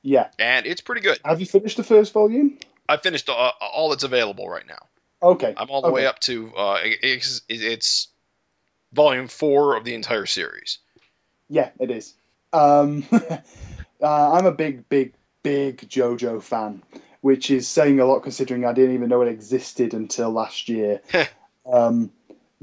yeah. and it's pretty good. Have you finished the first volume? I finished uh, all that's available right now. Okay. I'm all the okay. way up to uh, it's, it's volume four of the entire series. Yeah, it is. Um, *laughs* uh, I'm a big, big, big JoJo fan, which is saying a lot considering I didn't even know it existed until last year. *laughs* um,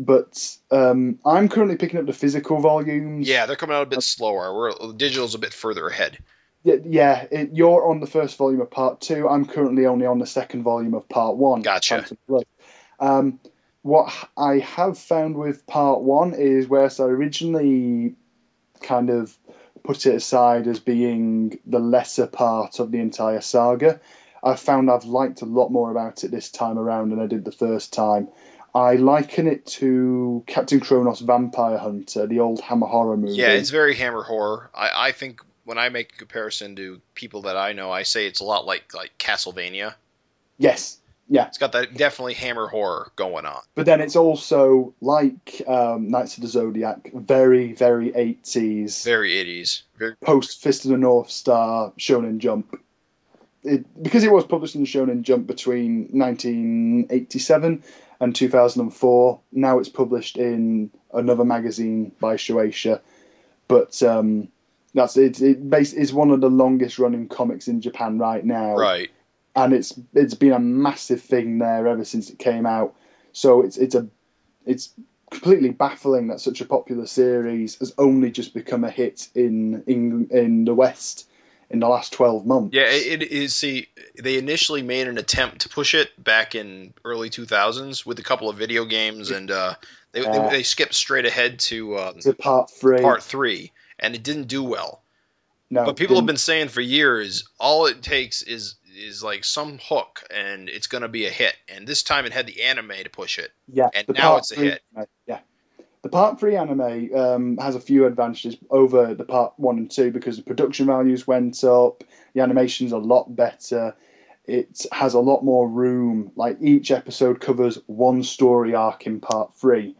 but um, I'm currently picking up the physical volumes. Yeah, they're coming out a bit slower. We're digital's a bit further ahead. Yeah, yeah it, you're on the first volume of part two. I'm currently only on the second volume of part one. Gotcha. Um, what I have found with part one is whereas I originally kind of put it aside as being the lesser part of the entire saga, I've found I've liked a lot more about it this time around than I did the first time. I liken it to Captain Kronos Vampire Hunter, the old Hammer horror movie. Yeah, it's very Hammer horror. I, I think when I make a comparison to people that I know, I say it's a lot like like Castlevania. yes, yeah. It's got that definitely Hammer horror going on. But then it's also like um, Knights of the Zodiac, very, very 80s, Very 80s. Very post Fist of the North Star, Shonen Jump. It, because it was published in Shonen Jump between 1987 and 2004, now it's published in another magazine by Shueisha. But um, that's it. It base is one of the longest running comics in Japan right now right. and it's it's been a massive thing there ever since it came out. So it's it's a it's completely baffling that such a popular series has only just become a hit in in in the West in the last twelve months. Yeah, it, is. See, they initially made an attempt to push it back in early 2000s with a couple of video games, and uh, they, Yeah. they they skipped straight ahead to uh, to part three. part three, and it didn't do well. no, But people have been saying for years, all it takes is is like some hook, and it's gonna be a hit. And this time, it had the anime to push it. yeah, and now it's a three hit. yeah. The part three anime um, has a few advantages over the part one and two because the production values went up, the animation's a lot better, it has a lot more room. Like each episode covers one story arc in part three,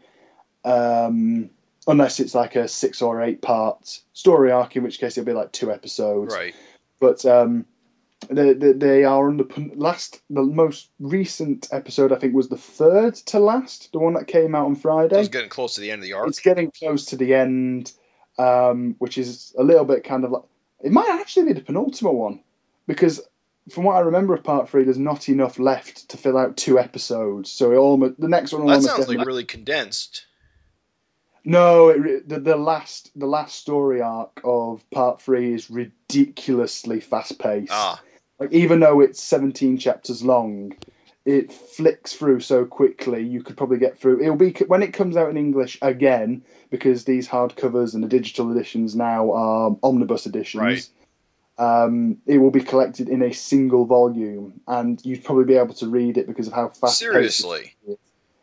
um, unless it's like a six or eight part story arc, in which case it'll be like two episodes. Right. But um, they, they, they are on the last, the most recent episode I think was the third to last, the one that came out on Friday. It's getting close to the end of the arc. It's getting close to the end, um, which is a little bit kind of like it might actually be the penultimate one because from what I remember of part three, there's not enough left to fill out two episodes. So it almost the next one will That sounds like really condensed. no. It, the, the last the last story arc of part three is ridiculously fast paced. Ah, Like even though it's 17 chapters long, it flicks through so quickly. You could probably get through. It'll be when it comes out in English again because these hardcovers and the digital editions now are omnibus editions. Right. Um, it will be collected in a single volume, and you'd probably be able to read it because of how fast. It is. Seriously.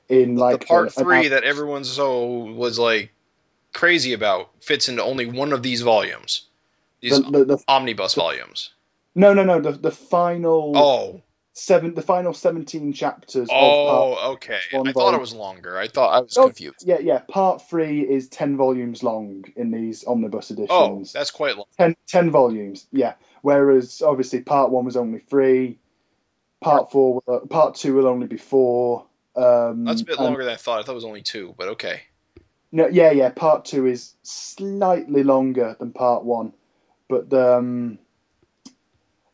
in like the part a- three that everyone so was like crazy about fits into only one of these volumes. These the, the, the, omnibus volumes. No, no, no. The, the final Oh, seven, the final 17 chapters. of part oh, okay. I thought it was longer. I thought I was Oh, confused. Yeah, yeah. Part three is ten volumes long in these omnibus editions. Oh, editions. that's quite long. ten, 10 volumes, yeah. Whereas obviously part one was only three. Part four, will, part two will only be four. Um, That's a bit and- longer than I thought. I thought it was only two, but okay. No, yeah, yeah. Part two is slightly longer than part one, but um,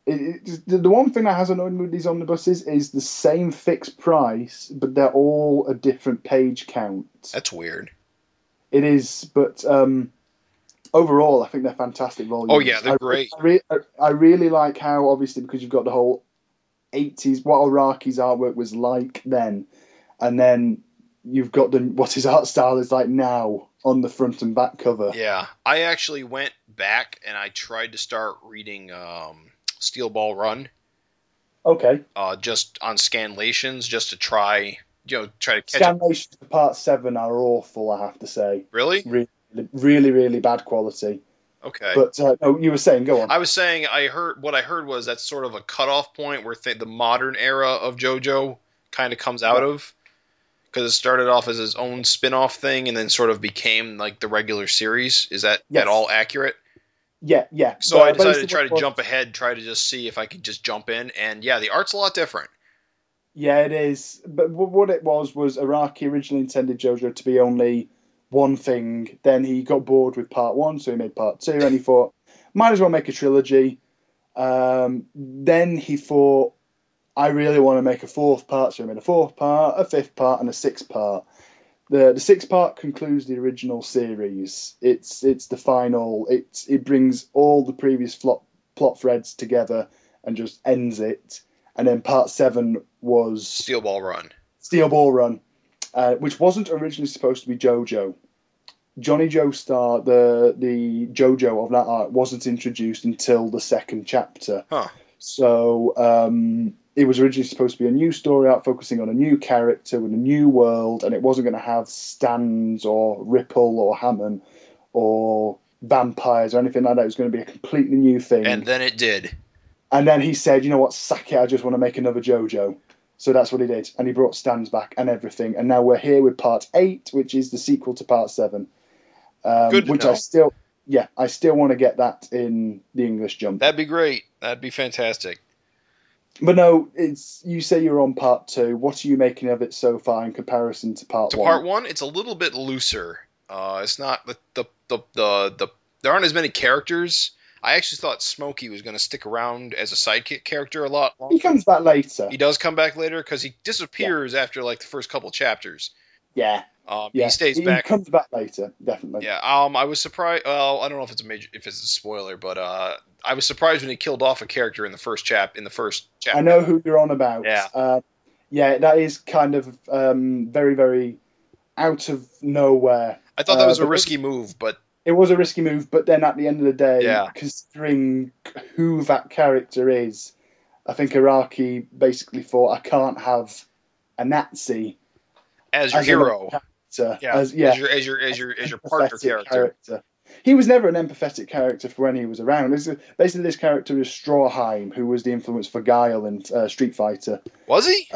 it, it, the, the one thing that has annoyed me with these omnibuses is the same fixed price, but they're all a different page count. That's weird. It is, but um, overall, I think they're fantastic volumes. Oh, yeah, they're I, great. I, re- I really like how, obviously, because you've got the whole 80s, what Araki's artwork was like then, and then you've got the what his art style is like now on the front and back cover. Yeah, I actually went back and I tried to start reading um, Steel Ball Run Okay. uh, just on scanlations, just to try, you know, try to catch. Scan Nations for part seven are awful, I have to say. Really? Really, really, really bad quality. Okay. But uh, no, you were saying, go on. I was saying I heard what I heard was that's sort of a cutoff point where th- the modern era of JoJo kind of comes out of because it started off as his own spin-off thing and then sort of became like the regular series. Is that Yes. at all accurate? Yeah, yeah. So But I decided to try to jump ahead, try to just see if I could just jump in, and yeah, the art's a lot different. Yeah, it is. But what it was was Araki originally intended JoJo to be only one thing. Then he got bored with part one, so he made part two, and he *laughs* thought, might as well make a trilogy. Um, then he thought, I really want to make a fourth part, so he made a fourth part, a fifth part, and a sixth part. The the sixth part concludes the original series. It's it's the final. It it brings all the previous plot plot threads together and just ends it. And then part seven was Steel Ball Run. Steel Ball Run, uh, which wasn't originally supposed to be JoJo. Johnny Joestar, the the JoJo of that art, wasn't introduced until the second chapter. Huh. So um, it was originally supposed to be a new story arc focusing on a new character with a new world, and it wasn't going to have stands or Ripple or Hamon or vampires or anything like that. It was going to be a completely new thing. And then it did. And then he said, you know what, sack it, I just want to make another JoJo. So that's what he did. And he brought stands back and everything. And now we're here with part eight, which is the sequel to part seven. Um, Good which know. I still, yeah, I still want to get that in the English jump. That'd be great. That'd be fantastic. But no, it's you say you're on part two. What are you making of it so far in comparison to part To one? part one, it's a little bit looser. Uh, it's not the the, the the the there aren't as many characters. I actually thought Smokey was going to stick around as a sidekick character a lot longer. He comes back later. He does come back later because he disappears after like the first couple chapters. Yeah, Um, yeah. He stays back. he back. comes back later, definitely. Yeah. Um, I was surprised. Well, I don't know if it's a major, if it's a spoiler, but uh, I was surprised when he killed off a character in the first chap in the first chapter. I know who you're on about. Yeah. Uh, yeah, that is kind of um, very, very out of nowhere. I thought that uh, was a but- risky move, but It was a risky move, but then at the end of the day, Yeah. considering who that character is, I think Araki basically thought I can't have a Nazi as your as a hero, character. yeah, as, yeah, as your as your as your as your partner empathetic character. He was never an empathetic character for when he was around. This is, basically, this character is Stroheim, who was the influence for Guile in uh, Street Fighter. Was he?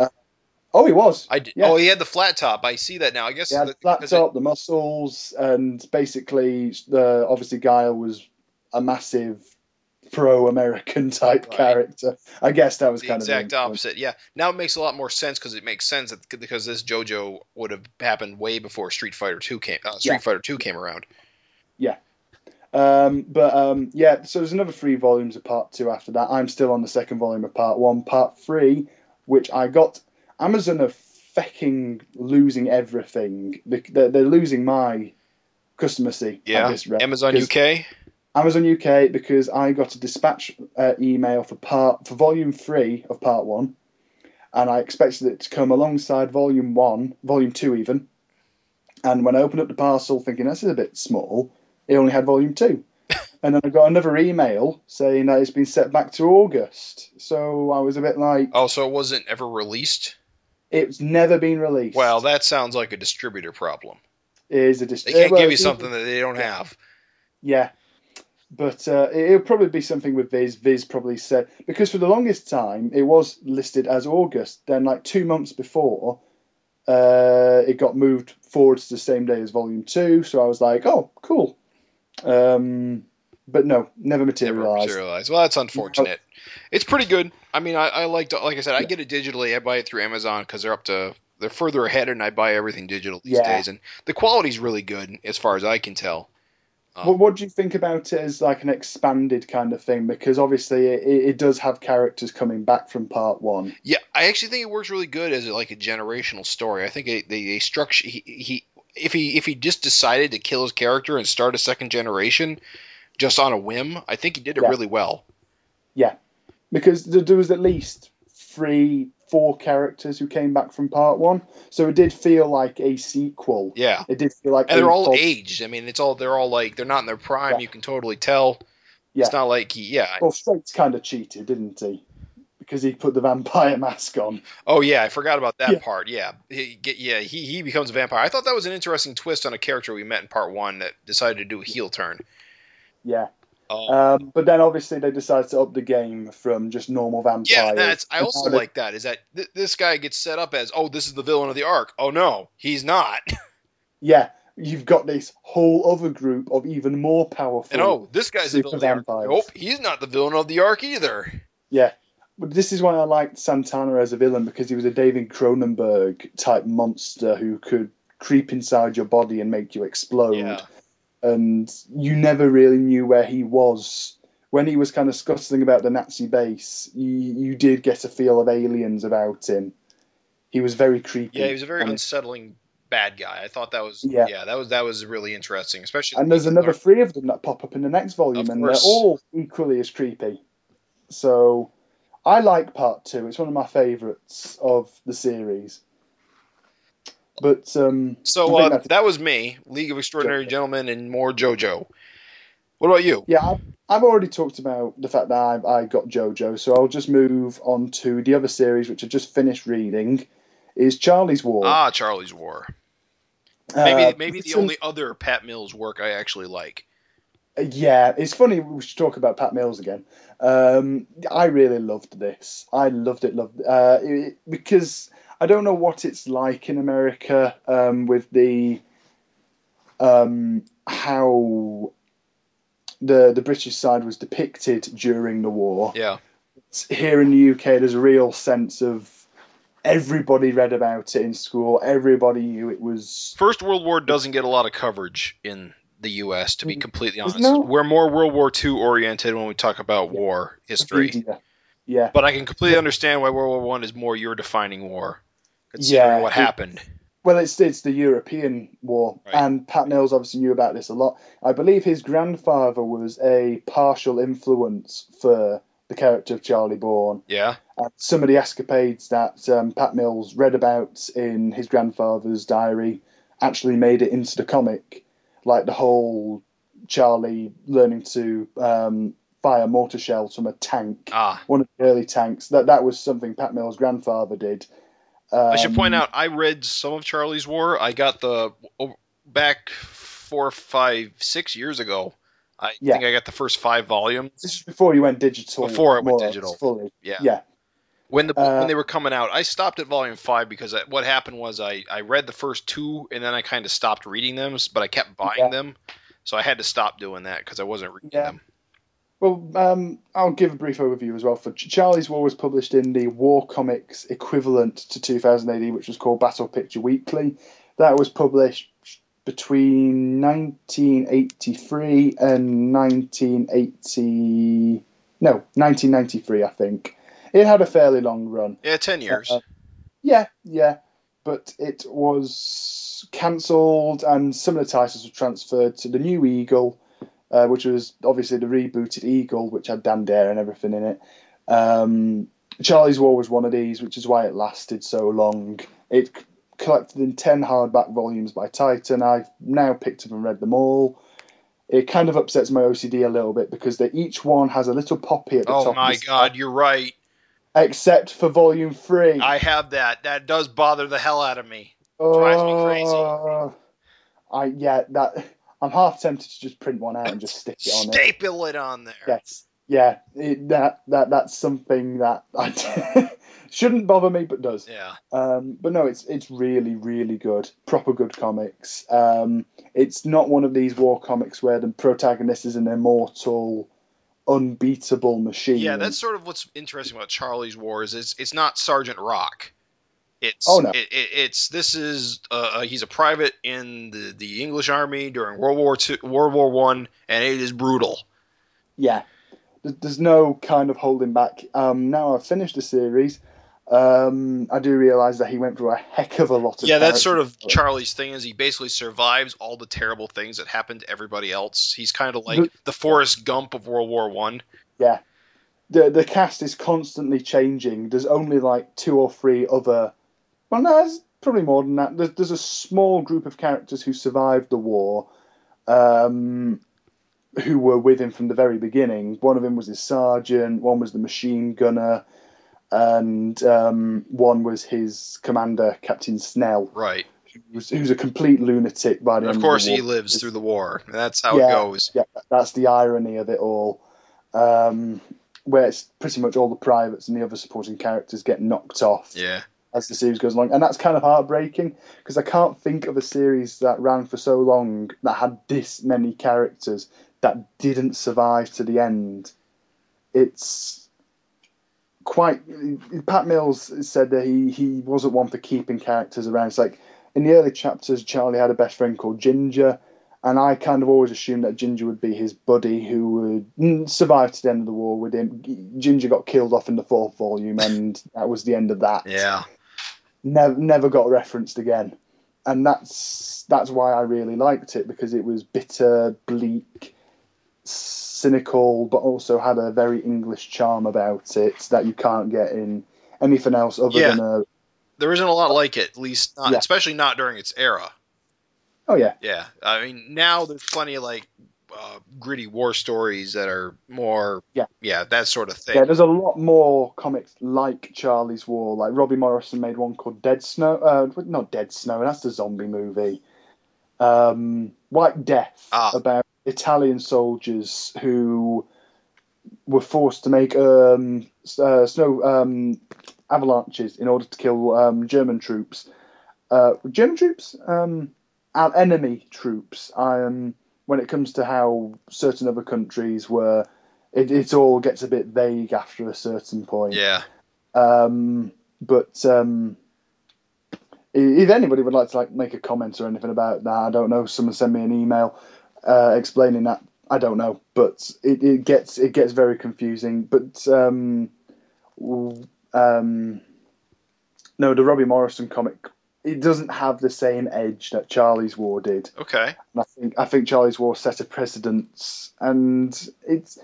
Oh, he was. I did. Yeah. Oh, he had the flat top. I see that now. I guess He that- flat top, the muscles, and basically, the obviously Guile was a massive pro-American *laughs* type Right. character. I guess that was the kind exact of the influence. opposite. Yeah. Now it makes a lot more sense because it makes sense that, because this JoJo would have happened way before Street Fighter Two came. Uh, Street Yeah. Fighter Two came around. Yeah. Um, but um, yeah, so there's another three volumes of part two after that. I'm still on the second volume of part one. Part three, which I got, Amazon are fecking losing everything. They- They're, they're losing my. Yeah. at this rate, Amazon UK. Amazon UK because I got a dispatch uh, email for part for volume three of part one, and I expected it to come alongside volume one, volume two even. And when I opened up the parcel, thinking this is a bit small, it only had volume two. *laughs* and then I got another email saying that it's been set back to August. So I was a bit like, Oh, so it wasn't ever released? it's never been released. Well, that sounds like a distributor problem. it is a dis- They can't well, give you something that they don't have. Yeah. But uh, it- it'll probably be something with Viz. Viz probably said because for the longest time it was listed as August. Then, like two months before, uh, it got moved forward to the same day as Volume Two. So I was like, "Oh, cool." Um, but no, never Never materialized. materialized. Well, that's unfortunate. It's pretty good. I mean, I, I like to, like I said, I get it digitally. I buy it through Amazon because they're up to they're further ahead, and I buy everything digital these Yeah. days, and the quality's really good as far as I can tell. Oh. What, what do you think about it as like an expanded kind of thing? Because obviously it, it does have characters coming back from Part One. Yeah, I actually think it works really good as like a generational story. I think they they, they structure he, he if he if he just decided to kill his character and start a second generation just on a whim, I think he did it Yeah. really well. Yeah, because th- there was at least three, four characters who came back from part one, so it did feel like a sequel. Yeah. It did feel like And they're all aged. I mean, it's all they're all like they're not in their prime. Yeah. You can totally tell. Yeah. It's not like he, yeah. Well, Straizo's kind of cheated, didn't he? Because he put the vampire *laughs* mask on. Oh yeah, I forgot about that Yeah. part. Yeah, he yeah he he becomes a vampire. I thought that was an interesting twist on a character we met in part one that decided to do a heel turn. Yeah. Um, Um, but then obviously they decided to up the game from just normal vampires. yeah, that's I also like that. Is that th- this guy gets set up as oh this is the villain of the arc. Oh no, he's not. *laughs* Yeah, you've got this whole other group of even more powerful. And oh this guy's the Super villain the arc. vampires. Nope, he's not the villain of the arc either. Yeah. But this is why I liked Santana as a villain because he was a David Cronenberg type monster who could creep inside your body and make you explode. Yeah. And you never really knew where he was. When he was kind of scuttling about the Nazi base, you, you did get a feel of aliens about him. He was very creepy. Yeah, he was a very unsettling bad guy. I thought that was Yeah. yeah, that was that was really interesting, especially. And there's another three of them that pop up in the next volume, and course. they're all equally as creepy. So, I like part two. It's one of my favourites of the series. But um, So uh, that was me, League of Extraordinary JoJo. Gentlemen, and more JoJo. What about you? yeah, I've, I've already talked about the fact that I, I got JoJo, so I'll just move on to the other series, which I just finished reading. Is Charley's War? Ah, Charley's War. Uh, Maybe maybe the only other Pat Mills work I actually like. Yeah, it's funny. We should talk about Pat Mills again. Um, I really loved this. I loved it. Loved uh, it, because I don't know what it's like in America um, with the um, how the the British side was depicted during the war. Yeah. Here in the UK, there's a real sense of everybody read about it in school. Everybody knew it was. First World War doesn't get a lot of coverage in the U.S. To be Mm. completely honest, there? we're more World War II oriented when we talk about war history. media. Yeah. But I can completely understand why World War One is more your defining war, considering Yeah, what it- happened. Well, it's it's the European War, Right. and Pat Mills obviously knew about this a lot. I believe his grandfather was a partial influence for the character of Charley Bourne. Yeah. And some of the escapades that um, Pat Mills read about in his grandfather's diary actually made it into the comic, like the whole Charley learning to um, fire mortar shells from a tank, Ah, one of the early tanks. That that was something Pat Mills' grandfather did. I should Um, point out I read some of Charley's War. I got the back four, five, six years ago. I Yeah. think I got the first five volumes This is before you went digital. Before it went more or less, digital. fully. Yeah. Yeah. when the Uh, when they were coming out. I stopped at volume five because I, what happened was I I read the first two and then I kind of stopped reading them, but I kept buying Yeah. them, so I had to stop doing that because I wasn't reading Yeah. them. Well, um, I'll give a brief overview as well. For Charley's War was published in the War Comics equivalent to 2000 AD, which was called Battle Picture Weekly. That was published between 1983 and 1980. No, 1993, I think. It had a fairly long run. Yeah, ten years. Uh, yeah, yeah, but it was cancelled, and some of the titles were transferred to the new Eagle, uh, which was obviously the rebooted Eagle, which had Dan Dare and everything in it. Um, Charley's War was one of these, which is why it lasted so long. It c- collected in 10 hardback volumes by Titan. I've now picked up and read them all. It kind of upsets my OCD a little bit because they, each one has a little poppy at the oh top. Oh my God, you're right. Except for volume three. I have that. That does bother the hell out of me. drives me crazy. Oh, I yeah, that I'm half tempted to just print one out and just stick it on it. Staple it on there. Yes, yeah, it, that that that's something that I *laughs* shouldn't bother me, but does. Yeah. Um, but no, it's it's really really good, proper good comics. Um, it's not one of these war comics where the protagonist is an immortal, unbeatable machine. Yeah, that's sort of what's interesting about Charley's War is it's it's not Sergeant Rock. It's Oh, no. it, it, it's this is uh, uh, he's a private in the, the English Army during World War Two, World War One, and it is brutal. yeah. There's no kind of holding back. Um, now I've finished the series. Um, I do realise that he went through a heck of a lot of. Yeah, that's sort of Charley's thing is he basically survives all the terrible things that happen to everybody else. He's kind of like The- the Forrest Gump of World War One. Yeah. The the cast is constantly changing. There's only like two or three other well no, there's probably more than that. There's there's a small group of characters who survived the war, um, who were with him from the very beginning. One of them was his sergeant, one was the machine gunner, and um, one was his commander, Captain Snell, Right. who's, who's a complete lunatic by the And end of course, he lives through the war. That's how Yeah. it goes. Yeah, that's the irony of it all. Um, where it's pretty much all the privates and the other supporting characters get knocked off Yeah. As the series goes along, and that's kind of heartbreaking because I can't think of a series that ran for so long that had this many characters that didn't survive to the end. It's quite. Pat Mills said that he he wasn't one for keeping characters around. It's like in the early chapters, Charley had a best friend called Ginger. And I kind of always assumed that Ginger would be his buddy who would mm, survive to the end of the war with him. Ginger got killed off in the fourth volume, and that was the end of that Yeah. Never never got referenced again, and that's that's why I really liked it because it was bitter, bleak, cynical, but also had a very English charm about it that you can't get in anything else other Yeah. than a There isn't a lot like it, at least not, Yeah. especially not during its era. oh yeah Yeah, I mean now there's plenty like uh, gritty war stories that are more Yeah. yeah that sort of thing. yeah. There's a lot more comics like Charley's War. Like Robbie Morrison made one called Dead Snow. Uh, not Dead Snow. That's the zombie movie. Um, White Death Ah. about Italian soldiers who were forced to make um, uh, snow um, avalanches in order to kill um, German troops. Uh, German troops, um, our enemy troops. Um, when it comes to how certain other countries were, it, it all gets a bit vague after a certain point. yeah, Um, but um, if anybody would like to like make a comment or anything about that, I don't know. Someone send me an email uh, explaining that. I don't know, but it, it gets it gets very confusing. But um, um, no, the Robbie Morrison comic it doesn't have the same edge that Charley's War did. okay, And I think I think Charley's War set a precedence, and it's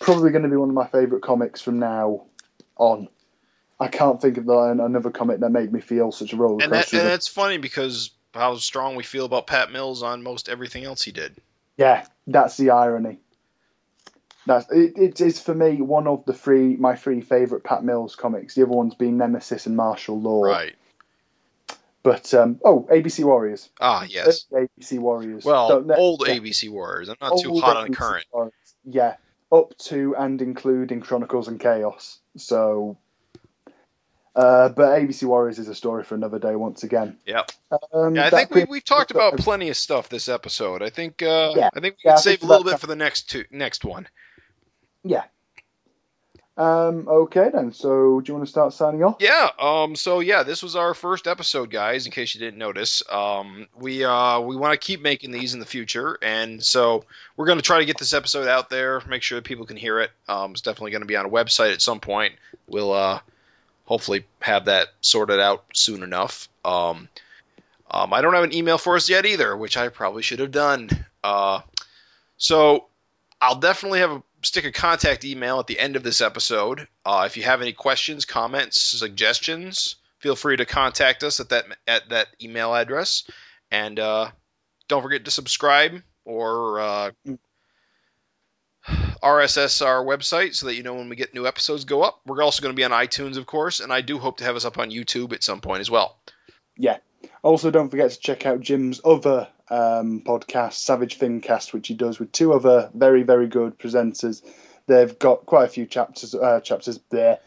probably going to be one of my favourite comics from now on. I can't think of another comic that made me feel such a roller and that and that's funny because how strong we feel about Pat Mills on most everything else he did. yeah, that's the irony. That's it, it is for me one of the three my three favourite Pat Mills comics. The other ones being Nemesis and Marshal Law. Right. But um, oh, ABC Warriors. Ah, yes. Early ABC Warriors. Well, Don't- old yeah. ABC Warriors. I'm not too Old hot on ABC current. Warriors. Yeah, up to and including Chronicles and Chaos. So, uh, but ABC Warriors is a story for another day. Once again, Yep. um, Yeah, I think we, we've talked about plenty of stuff this episode. I think uh, Yeah. I think we Yeah, can save a little bit for the next two next one. Yeah. Um, okay then. So do you want to start signing off? Yeah. Um. So yeah, this was our first episode, guys. In case you didn't notice, um, we uh we want to keep making these in the future, and so we're going to try to get this episode out there, make sure that people can hear it. Um, it's definitely going to be on a website at some point. We'll uh hopefully have that sorted out soon enough. Um, um, I don't have an email for us yet either, which I probably should have done. Uh, so I'll definitely have a stick a contact email at the end of this episode. Uh, if you have any questions, comments, suggestions, feel free to contact us at that at that email address. And uh, don't forget to subscribe or uh, RSS our website so that you know when we get new episodes go up. We're also going to be on iTunes, of course, and I do hope to have us up on YouTube at some point as well. Yeah. Also, don't forget to check out Jim's other um, podcast, Savage Fincast, which he does with two other very, very good presenters. They've got quite a few chapters, uh, chapters there,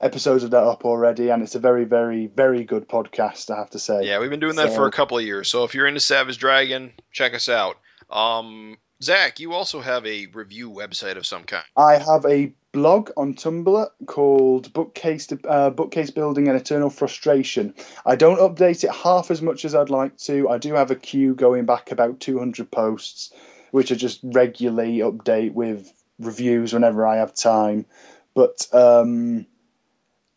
episodes of that up already, and it's a very, very, very good podcast. I have to say. Yeah, we've been doing that So- for a couple of years. So if you're into Savage Dragon, check us out. Um, Zach, you also have a review website of some kind. I have a blog on Tumblr called Bookcase uh, Bookcase Building and Eternal Frustration. I don't update it half as much as I'd like to. I do have a queue going back about 200 posts, which I just regularly update with reviews whenever I have time. But um,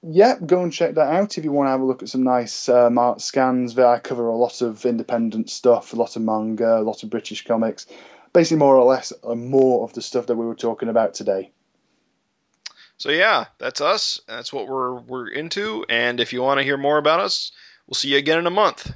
yeah, go and check that out if you want to have a look at some nice um, art scans. I cover a lot of independent stuff, a lot of manga, a lot of British comics. Basically, more or less, uh, more of the stuff that we were talking about today. So yeah, that's us. That's what we're we're into. And if you want to hear more about us, we'll see you again in a month.